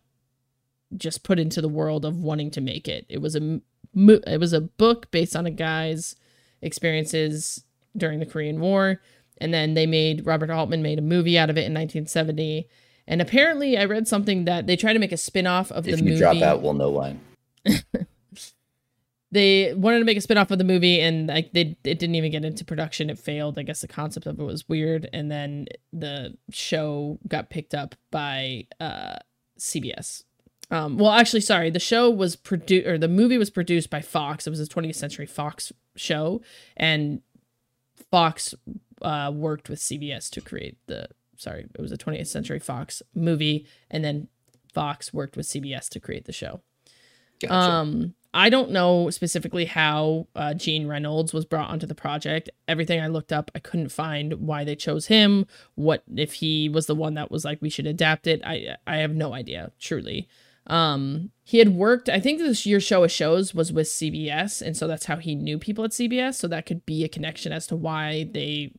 just put into the world of wanting to make it. It was a mo- it was a book based on a guy's experiences during the Korean War, and then they made Robert Altman made a movie out of it in 1970. And apparently, I read something that they tried to make a spin-off of If the you drop out, we'll know why. they wanted to make a spin-off of the movie and like they it didn't even get into production it failed i guess the concept of it was weird and then the show got picked up by uh cbs um well actually sorry the show was produced or the movie was produced by fox it was a 20th century fox show and fox uh worked with cbs to create the sorry it was a 20th century fox movie and then fox worked with cbs to create the show Gotcha. um, I don't know specifically how uh, Gene Reynolds was brought onto the project. Everything I looked up, I couldn't find why they chose him. What if he was the one that was like we should adapt it? I I have no idea, truly. Um, he had worked. I think this year's show of shows was with CBS, and so that's how he knew people at CBS. So that could be a connection as to why they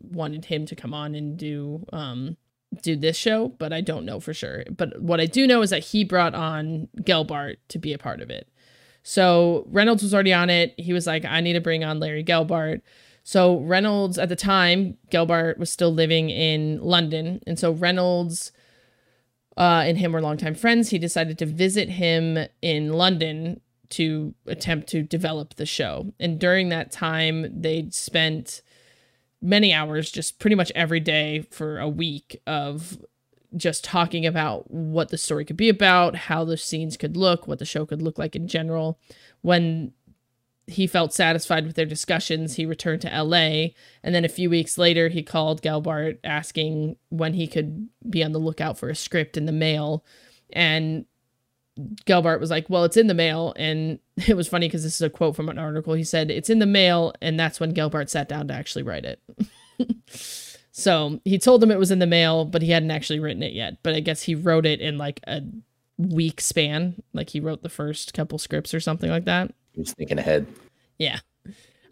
wanted him to come on and do um do this show, but I don't know for sure. But what I do know is that he brought on Gelbart to be a part of it. So Reynolds was already on it. He was like, I need to bring on Larry Gelbart. So Reynolds at the time, Gelbart was still living in London. And so Reynolds uh, and him were longtime friends. He decided to visit him in London to attempt to develop the show. And during that time, they'd spent many hours, just pretty much every day for a week of just talking about what the story could be about, how the scenes could look, what the show could look like in general. When he felt satisfied with their discussions, he returned to LA. And then a few weeks later, he called Gelbart asking when he could be on the lookout for a script in the mail. And Gelbart was like, Well, it's in the mail. And it was funny because this is a quote from an article. He said, It's in the mail. And that's when Gelbart sat down to actually write it. so he told him it was in the mail, but he hadn't actually written it yet. But I guess he wrote it in like a week span. Like he wrote the first couple scripts or something like that. He was thinking ahead. Yeah.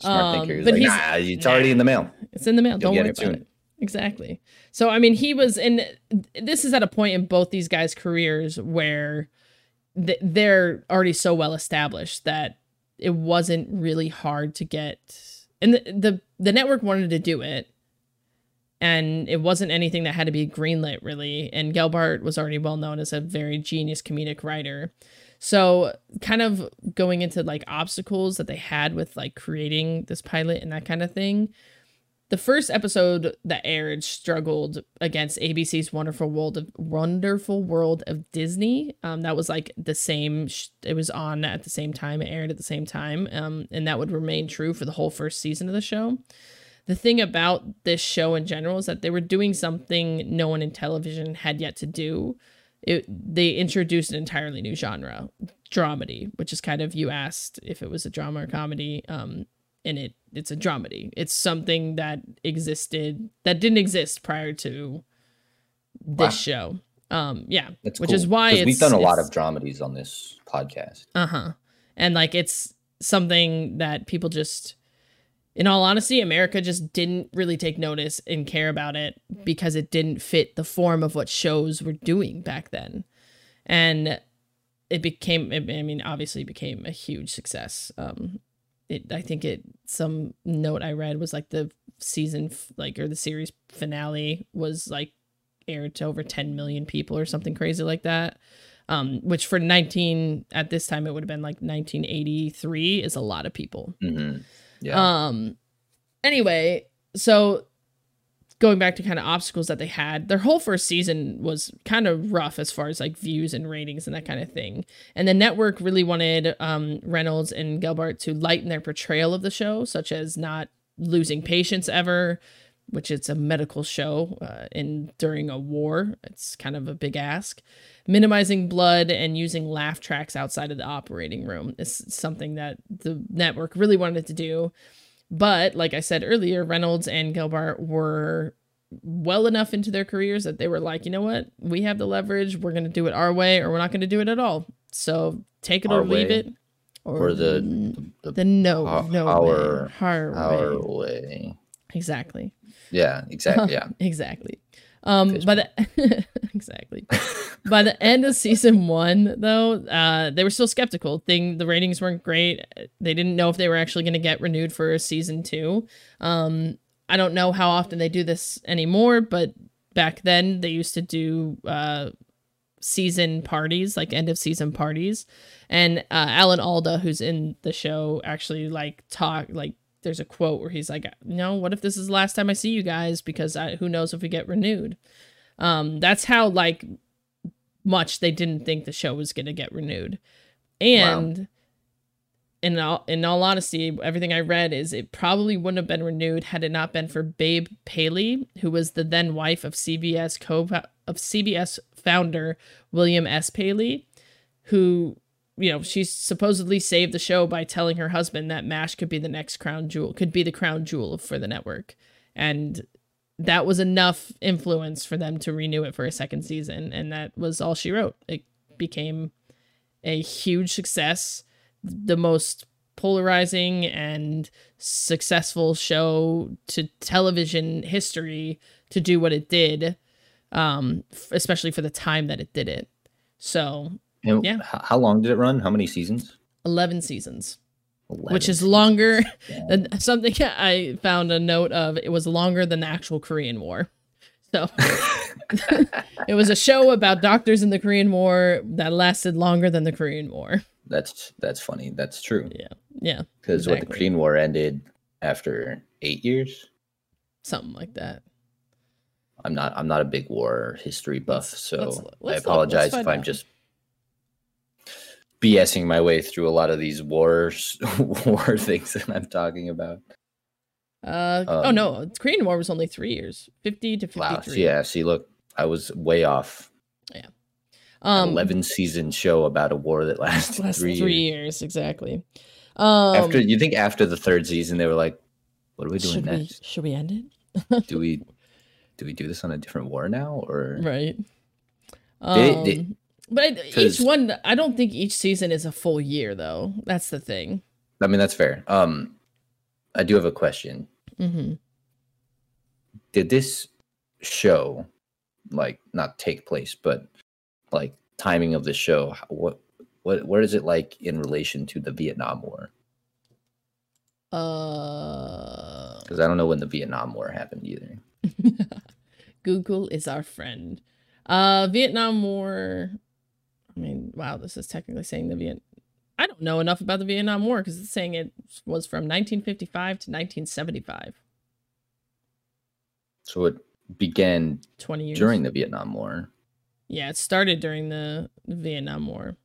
Smart Um, thinker. But like, he's- nah, it's already in the mail. It's in the mail. You'll Don't worry it about soon. it. Exactly. So I mean, he was in. This is at a point in both these guys' careers where th- they're already so well established that it wasn't really hard to get. And the, the the network wanted to do it, and it wasn't anything that had to be greenlit really. And Gelbart was already well known as a very genius comedic writer. So, kind of going into like obstacles that they had with like creating this pilot and that kind of thing the first episode that aired struggled against ABC's Wonderful World of Wonderful World of Disney. Um, that was like the same. Sh- it was on at the same time. It aired at the same time. Um, and that would remain true for the whole first season of the show. The thing about this show in general is that they were doing something no one in television had yet to do. It, they introduced an entirely new genre, dramedy, which is kind of you asked if it was a drama or comedy. Um, and it it's a dramedy. It's something that existed that didn't exist prior to this Wow. show. Um, yeah, That's which cool, is why it's, we've done a lot of dramedies on this podcast. uh huh. And like it's something that people just, in all honesty, America just didn't really take notice and care about it because it didn't fit the form of what shows were doing back then. And it became, I mean, obviously became a huge success. Um, it, I think it, some note I read was like the season, f- like, or the series finale was like aired to over 10 million people or something crazy like that um, which for 19 at this time it would have been like 1983 is a lot of people. hmm Yeah. Um, anyway, so going back to kind of obstacles that they had, their whole first season was kind of rough as far as like views and ratings and that kind of thing. And the network really wanted um, Reynolds and Gelbart to lighten their portrayal of the show, such as not losing patience ever, which it's a medical show uh, in during a war. It's kind of a big ask. Minimizing blood and using laugh tracks outside of the operating room is something that the network really wanted to do. But like I said earlier, Reynolds and Gelbart were well enough into their careers that they were like, you know what, we have the leverage. We're gonna do it our way, or we're not gonna do it at all. So take it Our or leave way, it, or the the, the no our- no our- way. Our our way. way. exactly Yeah, exactly. Yeah. exactly. Um, by the exactly by the end of season one, though, uh, they were still skeptical. Thing the ratings weren't great. They didn't know if they were actually going to get renewed for a season two. Um, I don't know how often they do this anymore, but back then they used to do uh, season parties, like end of season parties. And uh, Alan Alda, who's in the show, actually like talk like there's a quote where he's like, "No, what if this is the last time I see you guys? Because I, who knows if we get renewed." Um, that's how like much they didn't think the show was gonna get renewed, and in all in all honesty, everything I read is it probably wouldn't have been renewed had it not been for Babe Paley, who was the then wife of CBS co of CBS founder William S. Paley, who you know she supposedly saved the show by telling her husband that MASH could be the next crown jewel, could be the crown jewel for the network, and that was enough influence for them to renew it for a second season, and that was all she wrote. It became a huge success, the most polarizing and successful show to television history to do what it did, um, especially for the time that it did it. So, And Yeah. How long did it run? How many seasons? 11 seasons, 11 which is longer Yeah. than something I found a note of. It was longer than the actual Korean War. So, it was a show about doctors in the Korean War that lasted longer than the Korean War. That's that's funny. That's true. Yeah. Yeah. Because what the. Korean War ended after eight years. Something like that. I'm not I'm not a big war history buff, so let's- I let's look- apologize if I'm out. just BSing my way through a lot of these wars war things that I'm talking about. Uh, oh Um, no, the Korean War was only three years, 50 to 53. Wow. yeah, see look, I was way off. Yeah, um, 11 season show about a war that lasted last three, three, years. years. exactly. Um, After you think after the third season they were like, what are we doing should we next? should we end it? do we do we do this on a different war now or Right. They- Um, they- but I- each one, I don't think each season is a full year though. That's the thing. I mean that's fair. Um I do have a question. hmm Did this show like not take place but like timing of the show what what what is it like in relation to the Vietnam War? Uh, Cuz I don't know when the Vietnam War happened either. Google is our friend. Uh, Vietnam War. I mean, wow, this is technically saying the Viet. I don't know enough about the Vietnam War because it's saying it was from 1955 to 1975. So it began 20 years. during the Vietnam War. Yeah, it started during the Vietnam War.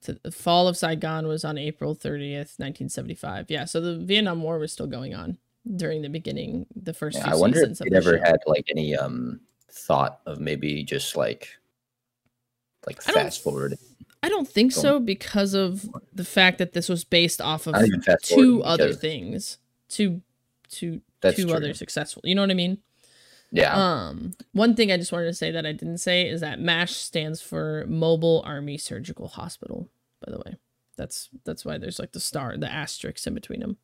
So the fall of Saigon was on April 30th, 1975. Yeah, so the Vietnam War was still going on during the beginning, the first Yeah, I wonder if it ever show. had like any um thought of maybe just like like I fast forward. I don't think so because of the fact that this was based off of Not even fast two other things. Two two two true. other successful. You know what I mean? Yeah. Um, one thing I just wanted to say that I didn't say is that MASH stands for Mobile Army Surgical Hospital. By the way, that's that's why there's like the star, the asterisk in between them,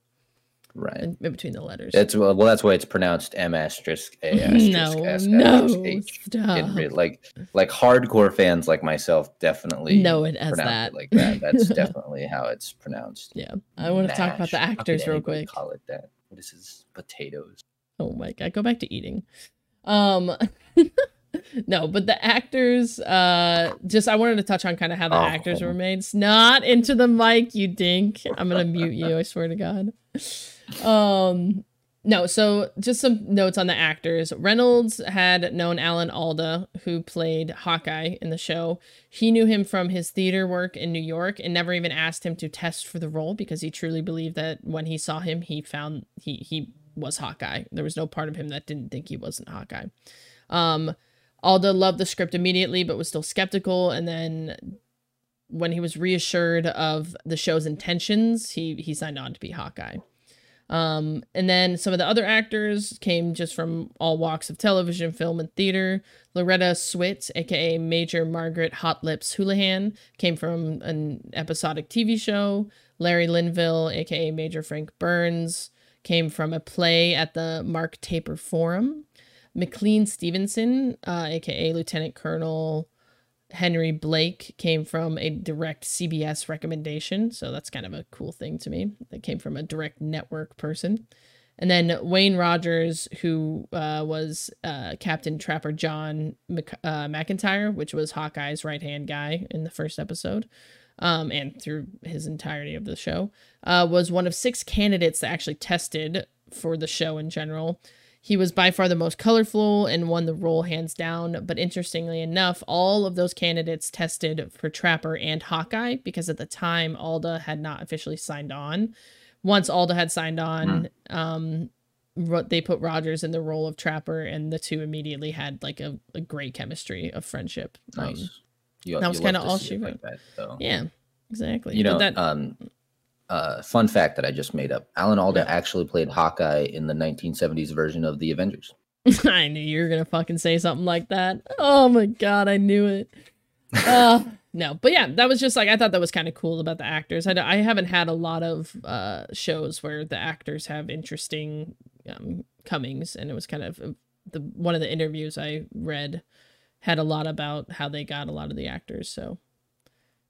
right. in, in between the letters. It's well, well, that's why it's pronounced M asterisk A asterisk no, S no, asterisk stop. It like like hardcore fans like myself definitely know it as that. it like that. That's definitely how it's pronounced. yeah, I want to talk about the Mash. How could actors real quick. Call it that. What is this? Potatoes. Oh my god, go back to eating. Um no, but the actors uh just I wanted to touch on kind of how the Oh. actors were made. It's not into the mic, you dink. I'm going to mute you, I swear to god. Um no, so just some notes on the actors. Reynolds had known Alan Alda, who played Hawkeye in the show. He knew him from his theater work in New York and never even asked him to test for the role because he truly believed that when he saw him, he found he he was Hawkeye. There was no part of him that didn't think he wasn't Hawkeye. Um, Alda loved the script immediately, but was still skeptical. And then when he was reassured of the show's intentions, he he signed on to be Hawkeye. Um, and then some of the other actors came just from all walks of television, film, and theater. Loretta Swit, aka Major Margaret Hot Lips Houlihan, came from an episodic TV show. Larry Linville, aka Major Frank Burns, came from a play at the Mark Taper Forum. McLean Stevenson, uh, aka Lieutenant Colonel Henry Blake, came from a direct CBS recommendation. So that's kind of a cool thing to me. That came from a direct network person. And then Wayne Rogers, who uh, was uh, Captain Trapper John Mc- uh, McIntyre, which was Hawkeye's right hand guy in the first episode, um, and through his entirety of the show, uh, was one of six candidates that actually tested for the show in general. He was by far the most colorful and won the role hands down. But interestingly enough, all of those candidates tested for Trapper and Hawkeye because at the time Alda had not officially signed on. Once Alda had signed on, um, ro- they put Rogers in the role of Trapper, and the two immediately had like a, a great chemistry of friendship. Um, You- that was love kinda all she wrote. like that, yeah, exactly. You But know, that um, uh, fun fact that I just made up: Alan Alda Yeah. actually played Hawkeye in the 1970s version of the Avengers. I knew you were gonna fucking say something like that. Oh my god, I knew it. Uh, no, but yeah, that was just like I thought that was kind of cool about the actors. I, I haven't had a lot of uh shows where the actors have interesting um comings, and it was kind of the one of the interviews I read had a lot about how they got a lot of the actors. So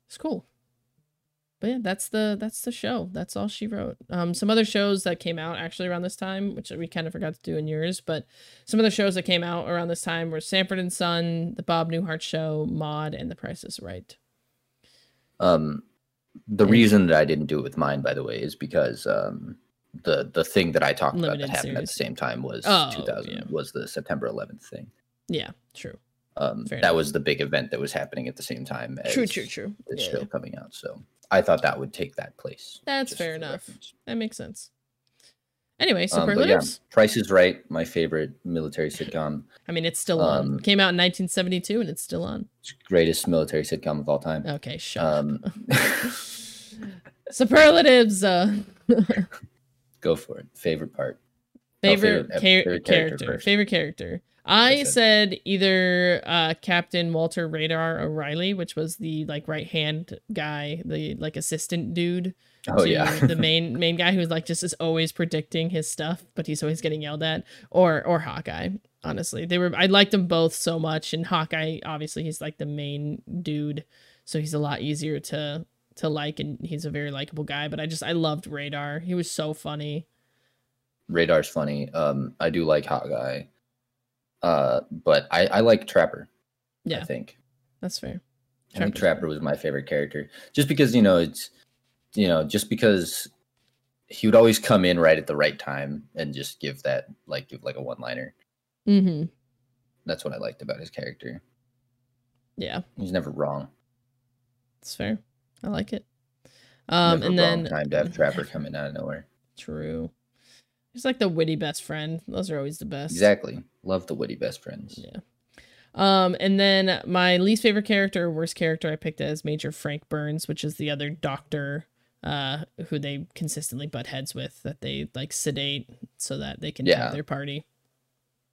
it's cool. But yeah, that's the that's the show. That's all she wrote. Um, some other shows that came out actually around this time, which we kind of forgot to do in yours, but some of the shows that came out around this time were Sanford and Son, The Bob Newhart Show, Maude, and The Price is Right. Um, the Yeah. reason that I didn't do it with mine, by the way, is because um, the the thing that I talked about that happened at the same time was Oh, 2000 yeah. was the September 11th thing. Yeah, true. Um, Fair that enough. was the big event that was happening at the same time as True, true, true. this Yeah, show yeah. coming out. So I thought that would take that place. That's fair enough. reference. That makes sense. Anyway, Um, but yeah, superlatives. Price is Right, my favorite military sitcom, I mean, it's still on. um, Came out in 1972 and it's still on. It's greatest military sitcom of all time. Okay, shut. Um, Superlatives. Uh, go for it. Favorite part. favorite, favorite ep- char- favorite character character. Favorite character. I it. said either uh, Captain Walter Radar O'Reilly, which was the like right hand guy, the like assistant dude. Oh yeah, the main main guy who's like just is always predicting his stuff, but he's always getting yelled at. Or or Hawkeye. Honestly, they were. I liked them both so much, and Hawkeye obviously he's like the main dude, so he's a lot easier to to like, and he's a very likable guy. But I just I loved Radar. He was so funny. Radar's funny. Um, I do like Hawkeye. Uh, but I I like Trapper. Yeah. I think. That's fair. I think Trapper was my favorite character, just because you know it's, you know, just because he would always come in right at the right time and just give that like give like a one liner. Mm-hmm. That's what I liked about his character. Yeah, He's never wrong. That's fair. I like it. Um, never and then time to have Trapper coming out of nowhere. True. He's like the witty best friend. Those are always the best. Exactly. Love the witty best friends. Yeah. Um, and then my least favorite character, or worst character, I picked as Major Frank Burns, which is the other doctor, uh, who they consistently butt heads with, that they like sedate so that they can Yeah. have their party.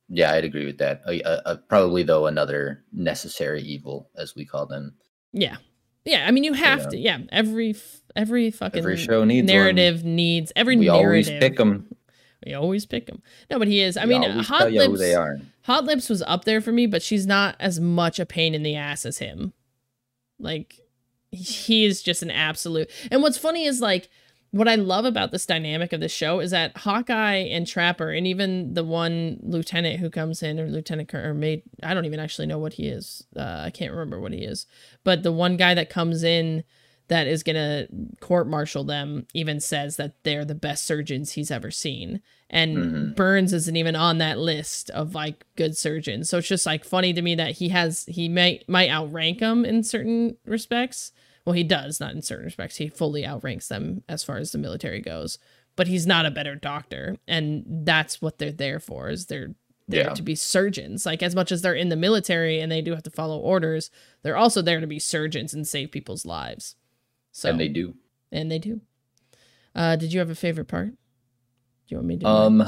Yeah, I'd agree with that. Uh, uh, probably though another necessary evil, as we call them. Yeah, yeah. I mean, you have know. to. Yeah, every every fucking Every show needs one. narrative needs every we always pick them. We always pick him. No, but he is. I mean, Hot Lips. who they are. Hot Lips was up there for me, but she's not as much a pain in the ass as him. Like he is just an absolute. And what's funny is like what I love about this dynamic of the show is that Hawkeye and Trapper and even the one lieutenant who comes in or lieutenant or mate I don't even actually know what he is. Uh, I can't remember what he is. But the one guy that comes in that is going to court martial them even says that they're the best surgeons he's ever seen. And Mhm. Burns isn't even on that list of like good surgeons. So it's just like funny to me that he has he might might outrank them in certain respects. Well, he does, not in certain respects. He fully outranks them as far as the military goes. But he's not a better doctor. And that's what they're there for, is they're there Yeah. to be surgeons. Like as much as they're in the military and they do have to follow orders, they're also there to be surgeons and save people's lives. So and they do. and they do. Uh, did you have a favorite part? Do you want me to? Um,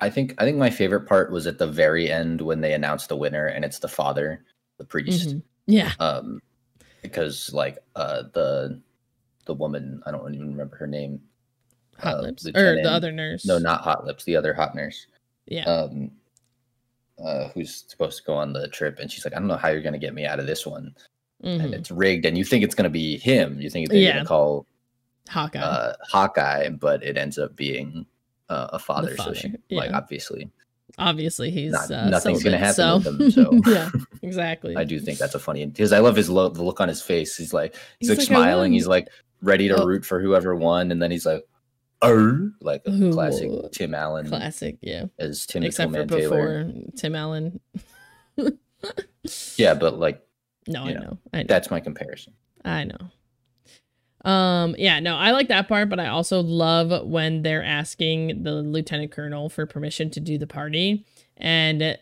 I think I think my favorite part was at the very end when they announced the winner, and it's the father, the priest. Mhm. yeah, Um, because like uh the the woman I don't even remember her name. hot uh, lips or the other nurse. No, not Hot Lips. The other hot nurse. yeah, Um, uh, who's supposed to go on the trip, and she's like, I don't know how you're gonna get me out of this one, and Mhm. it's rigged, and you think it's gonna be him. You think they're Yeah. gonna call Hawkeye. uh, Hawkeye, but it ends up being uh, a father. So she, father, like, obviously, Obviously, he's not- uh, nothing's gonna happen so. with him, so. yeah, exactly. I do think that's a funny because I love his lo- the look on his face. He's like he's, He's like, like, smiling. He's like ready to Oh. root for whoever won, and then he's like, "Oh," like a Ooh. classic Tim Allen Classic, yeah. as Tim Except for Taylor. before Tim Allen. Yeah, but like No, I know, know. I know. that's my comparison. I know. Um, yeah, no, I like that part, but I also love when they're asking the lieutenant colonel for permission to do the party. And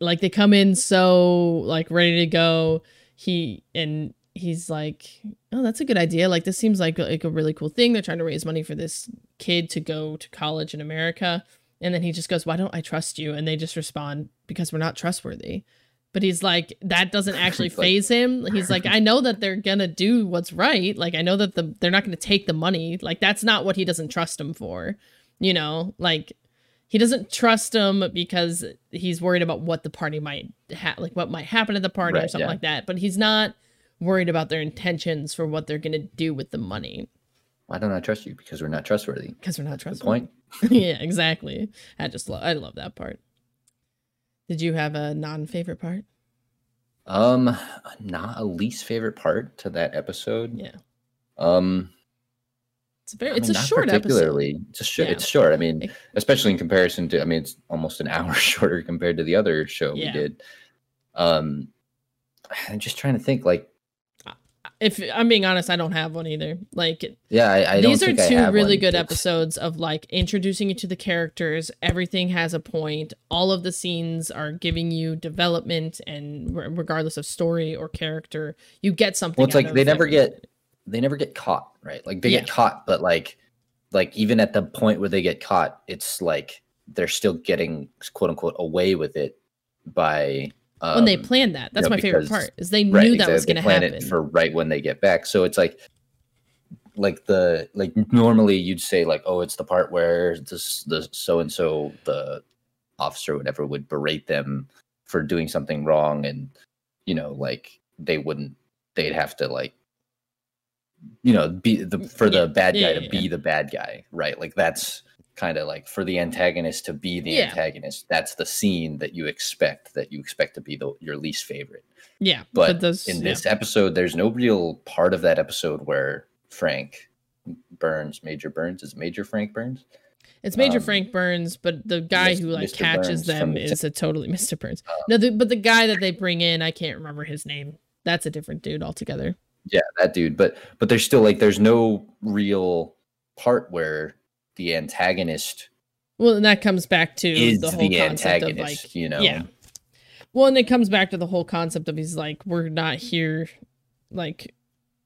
like they come in so like ready to go. He and he's like, Oh, that's a good idea. Like this seems like like a really cool thing. They're trying to raise money for this kid to go to college in America. And then he just goes, Why don't I trust you? And they just respond, Because we're not trustworthy. But he's like, that doesn't actually Like- faze him. He's like, I know that they're gonna do what's right. Like I know that the they're not gonna take the money. Like that's not what he doesn't trust him for. You know, like he doesn't trust him because he's worried about what the party might ha- like what might happen at the party or something yeah. like that. But he's not worried about their intentions for what they're gonna do with the money Why don't I trust you? Because we're not trustworthy. because we're not Good trustworthy. point. yeah, exactly. I just love I love that part. Did you have a non-favorite part? Um, not a least favorite part to that episode. Yeah. Um, It's a very I it's mean, a not short episode. particularly. It's a short. Yeah. It's short. I mean, especially in comparison to. I mean, it's almost an hour shorter compared to the other show Yeah. we did. Um, I'm just trying to think. Like, If I'm being honest, I don't have one either. Like yeah, I, I these don't are two really good episodes of like introducing you to the characters. Everything has a point. All of the scenes are giving you development, and re- regardless of story or character, you get something. Well, it's like they never get they never get caught, right? Like they Yeah. get caught, but like like even at the point where they get caught, it's like they're still getting quote unquote away with it by um, when they planned that. That's know, my favorite part. Is they right, knew that was going to happen. it for right when they get back. So it's like like the like normally you'd say like oh it's the part where this the so and so the officer whatever would berate them for doing something wrong and you know like they wouldn't they'd have to like you know be the for the Yeah. bad guy Yeah, to yeah, be the bad guy right like that's kind of like for the antagonist to be the Yeah. antagonist that's the scene that you expect that you expect to be the your least favorite yeah, but those in yeah. this episode there's no real part of that episode where frank Burns, Major Burns is Major Frank Burns. It's Major Um, Frank Burns, but the guy Mis- who like Mr. catches Burns them is a totally Mr. Burns. no, the, but the guy that they bring in, I can't remember his name. That's a different dude altogether. Yeah, that dude. But but there's still like there's no real part where the antagonist Well, and that comes back to is the whole the concept of antagonist. like, you know. yeah. Well, and it comes back to the whole concept of he's like, we're not here, like,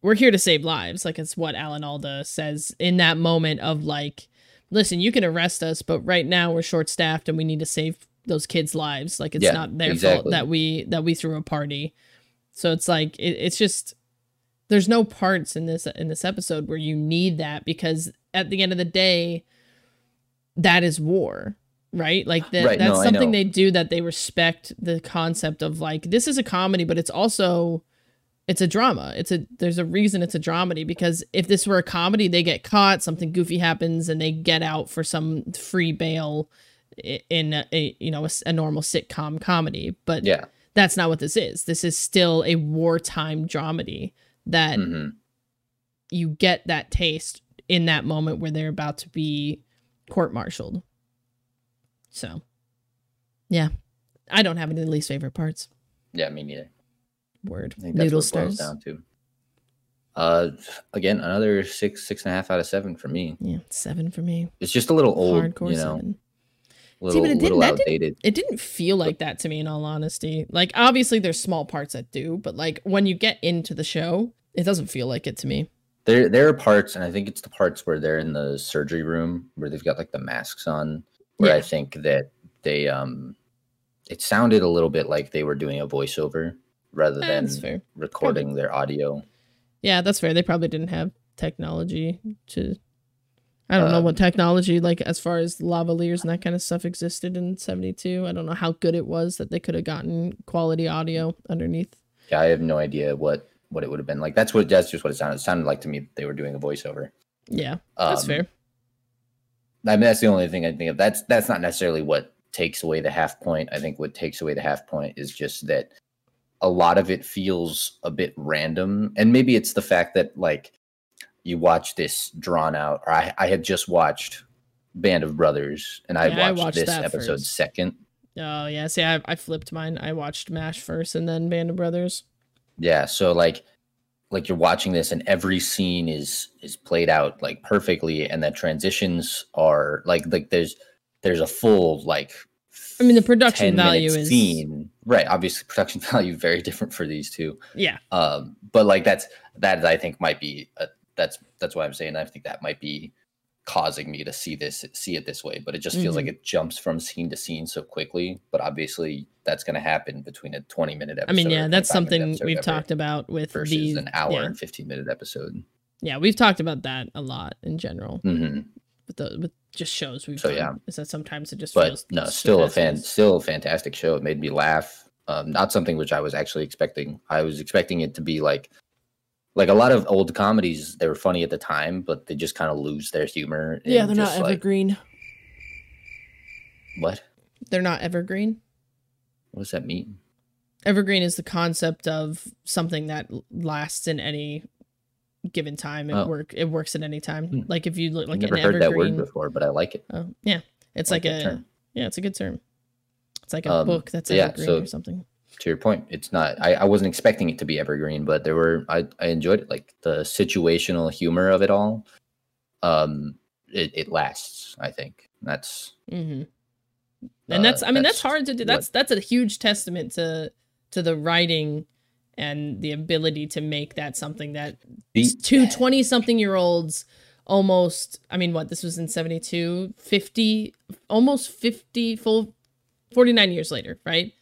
we're here to save lives. Like, it's what Alan Alda says in that moment of like, listen, you can arrest us, but right now we're short staffed and we need to save those kids' lives. Like, it's Yeah, not their fault that we that we threw a party. So it's like it, it's just there's no parts in this in this episode where you need that because at the end of the day, that is war right? Like that Right, that's no, something they do that they respect the concept of like this is a comedy but it's also it's a drama. It's a there's a reason it's a dramedy because if this were a comedy they get caught something goofy happens and they get out for some free bail in a, a you know a normal sitcom comedy. But Yeah. that's not what this is. This is still a wartime dramedy that hmm you get that taste in that moment where they're about to be court-martialed. So, yeah, I don't have any of the least favorite parts. Yeah, me neither. Word I think that's noodle what stars. down to. Uh, again, another six, six and a half out of seven for me. Yeah, seven for me. It's just a little old, Hardcore you know, seven. little, but it didn't- that didn't- It didn't feel like that to me, in all honesty. Like, obviously, there's small parts that do, but like when you get into the show, it doesn't feel like it to me. There, there are parts, and I think it's the parts where they're in the surgery room where they've got like the masks on, where I think that they, um, it sounded a little bit like they were doing a voiceover rather than recording their audio. Yeah, that's fair. They probably didn't have technology to. I don't know Um, what technology, like as far as lavaliers and that kind of stuff, existed in '72. I don't know how good it was that they could have gotten quality audio underneath. Yeah, I have no idea what what it would have been like. That's what that's just what it sounded. It sounded like to me they were doing a voiceover. Yeah, that's Um, fair. I mean, that's the only thing I think of. That's that's not necessarily what takes away the half point. I think what takes away the half point is just that a lot of it feels a bit random, and maybe it's the fact that like you watch this drawn out. Or I I had just watched Band of Brothers, and I Yeah, I watched, watched this episode first. second. Oh yeah, see, I, I flipped mine. I watched Mash first and then Band of Brothers. Yeah, so like like you're watching this and every scene is is played out like perfectly and the transitions are like like there's there's a full like I mean, the production value is scene. right obviously production value very different for these two yeah, um but like that's that i think might be a, that's that's why i'm saying i think that might be causing me to see this see it this way but it just feels like Mm-hmm. it jumps from scene to scene so quickly but obviously that's going to happen between a 20 minute episode I mean, yeah, that's something we've talked about with versus these. an hour yeah, and 15 minute episode yeah, we've talked about that a lot in general hmm with the with just shows we've So, done. yeah. is that sometimes it just but feels no still a fan still a fantastic show it made me laugh um not something which i was actually expecting i was expecting it to be like like a lot of old comedies they were funny at the time but they just kind of lose their humor Yeah, they're not like, evergreen. what They're not evergreen. what does that mean Evergreen is the concept of something that lasts in any given time. It Oh. work it works at any time. Hmm. Like if you look like i've never an heard that evergreen. word before but i like it Oh, yeah, it's I like, like a term. yeah, it's a good term. It's like a Um, book that's yeah, evergreen so- or something. To your point it's not I, I wasn't expecting it to be evergreen but there were I, I enjoyed it like the situational humor of it all um it, it lasts i think that's Mm-hmm. uh, And that's I mean that's, that's hard to do. what- That's that's a huge testament to to the writing and the ability to make that something that the- two 20 something year olds almost i mean what this was in 72 50 almost 50 full 49 years later right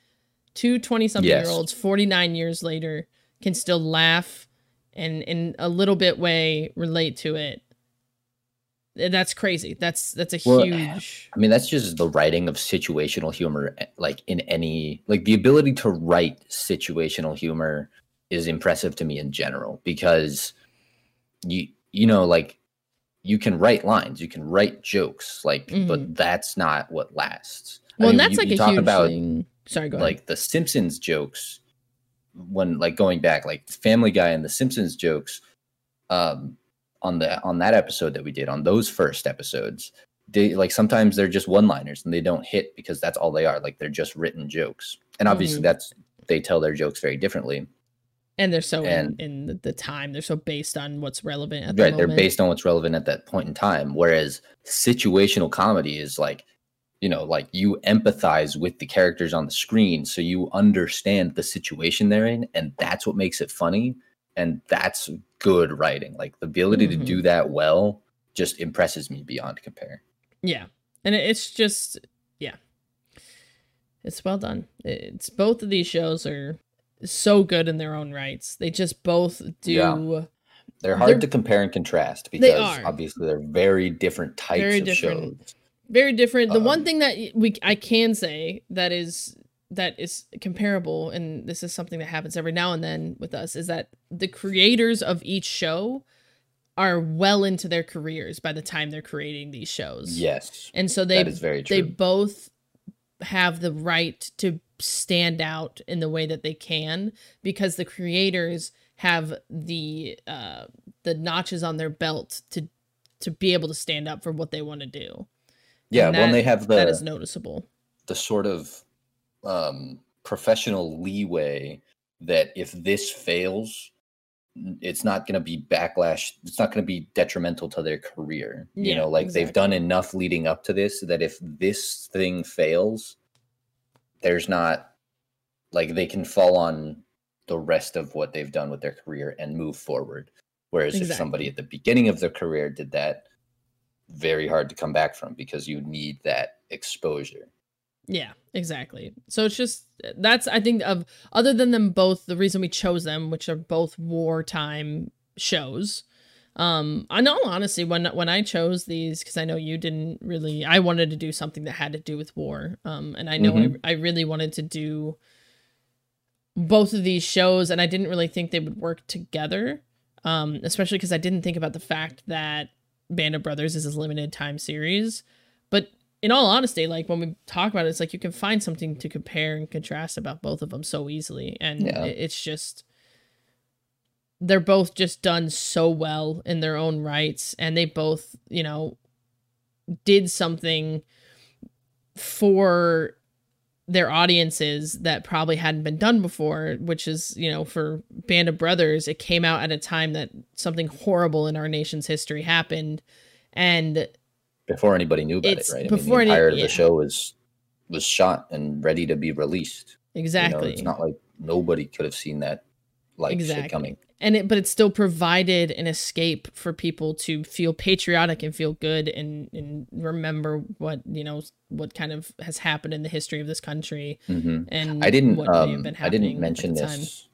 two 20 something Yes. year olds 49 years later can still laugh and in a little bit way relate to it that's crazy that's that's a Well, huge I mean, that's just the writing of situational humor, eh, like in any, like the ability to write situational humor is impressive to me in general because you, you know, like you can write lines, you can write jokes, like, but that's not what lasts. I well and mean, that's you- like you a talk huge about thing sorry go ahead like the Simpsons jokes when like going back, like Family Guy and the Simpsons jokes, um, on the on that episode that we did on those first episodes, they like sometimes they're just one liners and they don't hit because that's all they are. Like they're just written jokes, and obviously Mhm. that's they tell their jokes very differently. and they're so And- in, in the- the time they're so based on what's relevant at the right they're based on what's relevant at that point in time whereas situational comedy is like you know like you empathize with the characters on the screen so you understand the situation they're in and that's what makes it funny and that's good writing like the ability Mhm. to do that well just impresses me beyond compare Yeah. And it's just yeah. It's well done. It's both of these shows are so good in their own rights. They just both do Yeah. they're hard They're- to compare and contrast because obviously they're very different types Very of different. shows very different. The one Um, thing that we I can say that is that is comparable and this is something that happens every now and then with us is that the creators of each show are well into their careers by the time they're creating these shows. yes And so they that is very they both have the right to stand out in the way that they can because the creators have the uh the notches on their belt to to be able to stand up for what they want to do. Yeah when they have the that is noticeable. the sort of um, professional leeway that if this fails, it's not going to be backlash. It's not going to be detrimental to their career. You know, like they've done enough leading up to this that if this thing fails, there's not like they can fall on the rest of what they've done with their career and move forward. Whereas if somebody at the beginning of their career did that, very hard to come back from because you need that exposure. Yeah, exactly. So it's just that's I think of other than them both the reason we chose them, which are both wartime shows. Um, I know honestly when when I chose these because I know you didn't really. I wanted to do something that had to do with war. Um, and I know Mhm. I, I really wanted to do both of these shows, and I didn't really think they would work together. Um, especially because I didn't think about the fact that Band of Brothers is a limited time series. But in all honesty, like when we talk about it, it's like you can find something to compare and contrast about both of them so easily, and Yeah. it's just they're both just done so well in their own rights, and they both, you know, did something for their audiences that probably hadn't been done before, which is, you know, for Band of Brothers, it came out at a time that something horrible in our nation's history happened. And before anybody knew about it, right? before I any- mean, the entirety of yeah. the show was was shot and ready to be released. You know, exactly. it's not like nobody could have seen that like shit Exactly. coming. and it but it still provided an escape for people to feel patriotic and feel good and and remember what you know what kind of has happened in the history of this country hmm and I didn't. what may have Um, I didn't mention this.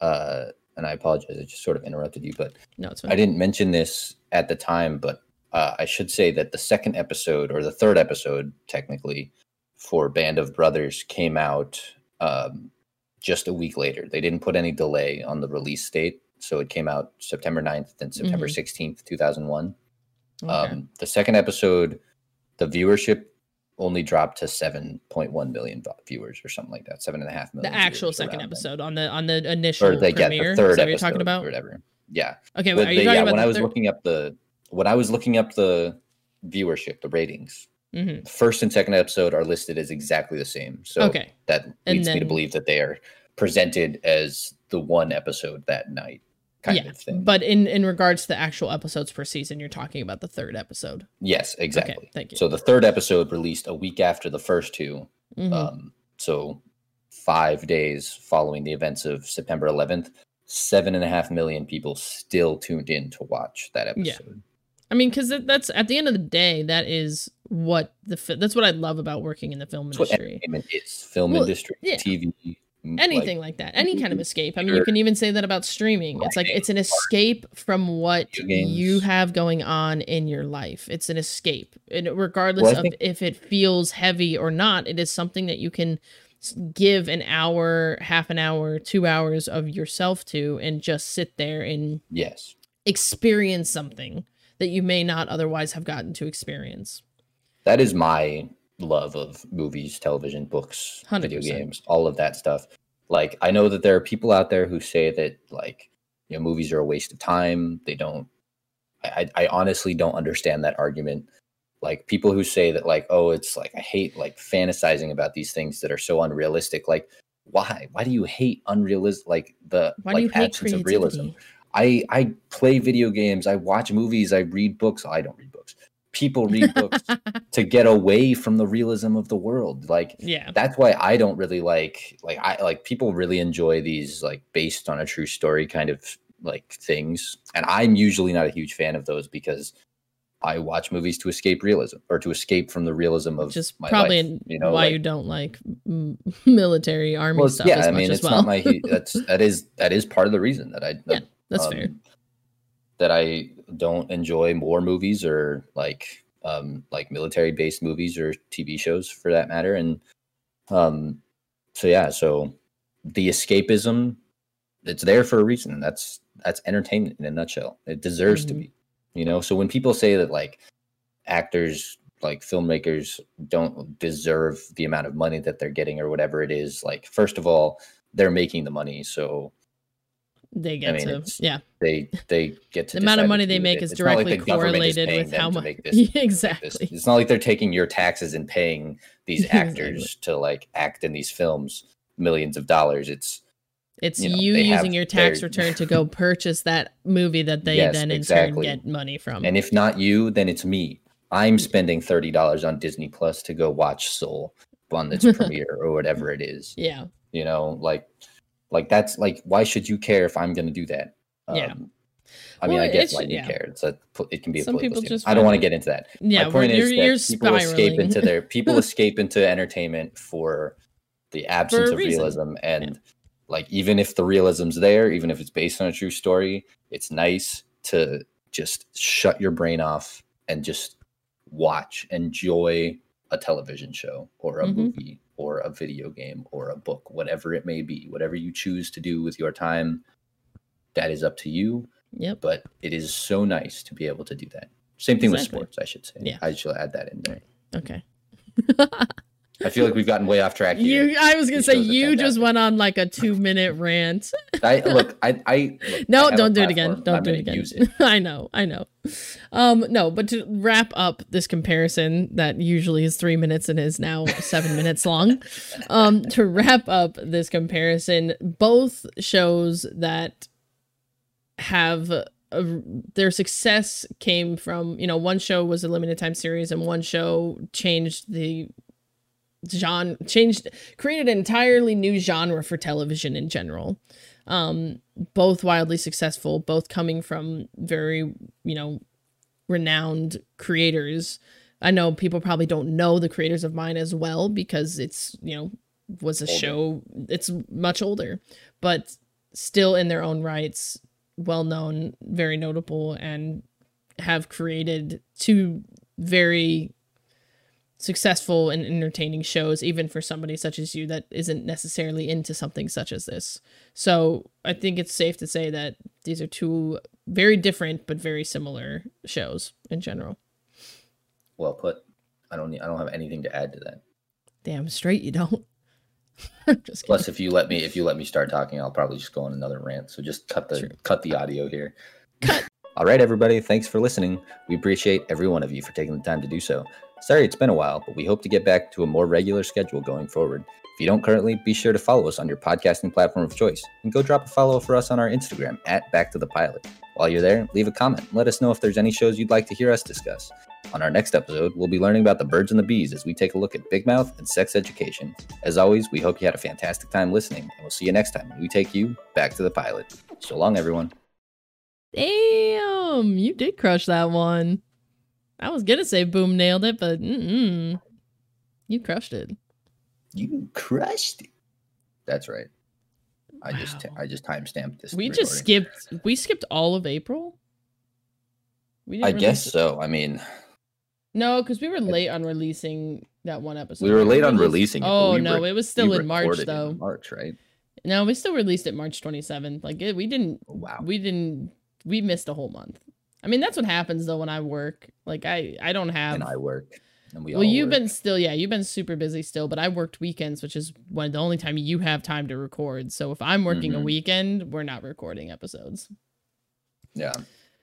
Uh, and I apologize. I just sort of interrupted you, but no it's fine. I didn't mention this at the time. But uh, I should say that the second episode, or the third episode, technically, for Band of Brothers came out um, just a week later. They didn't put any delay on the release date, so it came out September 9th and September Mhm. 16th, 2001. Okay. Um, the second episode, the viewership only dropped to 7.1 million viewers or something like that, seven and a half million. the actual second around then. episode on the on the initial or they get premiere the third is that what episode you're talking about or whatever. Yeah, okay are you they- talking yeah, about when the I was third? looking up the when I was looking up the viewership, the ratings, Mhm. first and second episode are listed as exactly the same. So okay that leads me to believe that they are presented as the one episode that night, kind yeah of thing. but in in regards to the actual episodes per season you're talking about the third episode yes, exactly. okay thank you So the third episode released a week after the first two. Mhm. Um, so five days following the events of September 11th, seven and a half million people still tuned in to watch that episode. Yeah. episode. I mean, because that's at the end of the day, that is what the fi- that's what I love about working in the film That's industry. is: film Well, industry, yeah. TV, Anything like, that, any kind of escape. I mean, you can even say that about streaming. It's like it's an escape from what you have going on in your life. It's an escape, and regardless Well, I of think- if it feels heavy or not, it is something that you can give an hour, half an hour, two hours of yourself to, and just sit there and yes, experience something that you may not otherwise have gotten to experience. That is my love of movies, television, books, video 100%. games, all of that stuff. Like I know that there are people out there who say that like you know movies are a waste of time. They don't I, I honestly don't understand that argument. Like people who say that, like, oh, it's like I hate like fantasizing about these things that are so unrealistic. Like, why? Why do you hate unrealistic? Like the Why like absence of realism. I I play video games. I watch movies. I read books. I don't read. People read books to get away from the realism of the world. Like yeah. that's why I don't really like like I like people really enjoy these like based on a true story kind of like things. And I'm usually not a huge fan of those because I watch movies to escape realism or to escape from the realism of Just my probably life, you know why like- you don't like military army well, stuff yeah, as I much mean, as it's well. not my that's that is that is part of the reason that I Yeah, That's fair. um, that I don't enjoy war movies or like um like military based movies or TV shows for that matter. And um so yeah so the escapism it's there for a reason. That's that's entertainment in a nutshell. It deserves to Mhm. be you know? So when people say that like actors like filmmakers don't deserve the amount of money that they're getting or whatever it is like first of all they're making the money. So They get mean, to yeah. they they get to The amount of money they make it. is It's like directly is correlated with how much. this- make this. exactly. It's not like they're taking your taxes and paying these Exactly. actors to like act in these films millions of dollars. It's It's you you, know, they using your tax their- return to go purchase that movie that they Yes, then in exactly. turn get money from. and if not you, then it's me. I'm spending thirty dollars on Disney Plus to go watch Soul on its premiere or whatever it is. yeah. You know, like like that's like why should you care if I'm going to do that? Yeah. Um, I mean, Well, I guess why you yeah. care. It's a it can be a Some political statement. just I don't want to get into that. Yeah. My point you're, is that people escape into their people escape into entertainment for the absence of reason. realism and like even if the realism's there, even if it's based on a true story, it's nice to just shut your brain off and just watch, enjoy a television show or a Mhm. movie or a video game or a book, whatever it may be, whatever you choose to do with your time, that is up to you Yep. but it is so nice to be able to do that. Same thing Exactly. with sports, I should say. Yeah. I should add that in there. Okay. I feel like we've gotten way off track here. You, I was gonna say you just went on like a two minute rant. I look, I, I look, No, I don't do it again. Don't I'm do it again. It. I know, I know. Um, no, but to wrap up this comparison that usually is three minutes and is now seven minutes long. Um, to wrap up this comparison, both shows that have a, their success came from you know one show was a limited time series and one show changed the genre changed created an entirely new genre for television in general um both wildly successful both coming from very you know renowned creators i know people probably don't know the creators of mine as well because it's you know was a Older. show it's much older but still in their own rights well known very notable and have created two very successful and entertaining shows even for somebody such as you that isn't necessarily into something such as this so i think it's safe to say that these are two very different but very similar shows in general Well put. I don't. Need, I don't have anything to add to that. damn straight you don't. Plus, if you let me, if you let me start talking, I'll probably just go on another rant. So just cut the cut the audio here. Cut. All right, everybody. Thanks for listening. We appreciate every one of you for taking the time to do so. Sorry it's been a while, but we hope to get back to a more regular schedule going forward. If you don't currently, be sure to follow us on your podcasting platform of choice and go drop a follow for us on our Instagram at Back to the Pilot. While you're there, leave a comment. Let us know if there's any shows you'd like to hear us discuss. On our next episode, we'll be learning about the birds and the bees as we take a look at Big Mouth and sex education. As always, we hope you had a fantastic time listening, and we'll see you next time when we take you back to the pilot. So long, everyone. damn you did crush that one i was gonna say boom nailed it but mm-mm. you crushed it You crushed it. That's right. I just Wow. I just timestamped this. we just skipped we skipped all of april we didn't I guess it- so. I mean, no because we were late on releasing that one episode we were late on releasing it. oh we no re- it was still in march though in March, right? no we still released it march 27th like it, we didn't Oh, wow. we didn't we missed a whole month i mean that's what happens though when i work like i i don't have and I work, and we well all you've work. been still yeah you've been super busy still but i worked weekends which is one the only time you have time to record so if i'm working a Mhm. weekend we're not recording episodes yeah.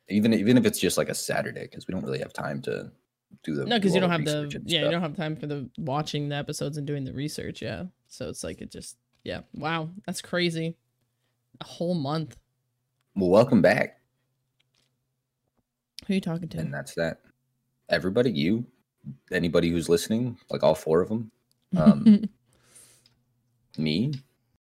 even even if it's just like a Saturday, because we don't really have time to do the No, because you don't have the yeah, you don't have time for the watching the episodes and doing the research. Yeah, so it's like it just yeah. Wow, that's crazy. A whole month. Well, welcome back, Who are you talking to? and that's that. Everybody, you, anybody who's listening, like all four of them, um, me,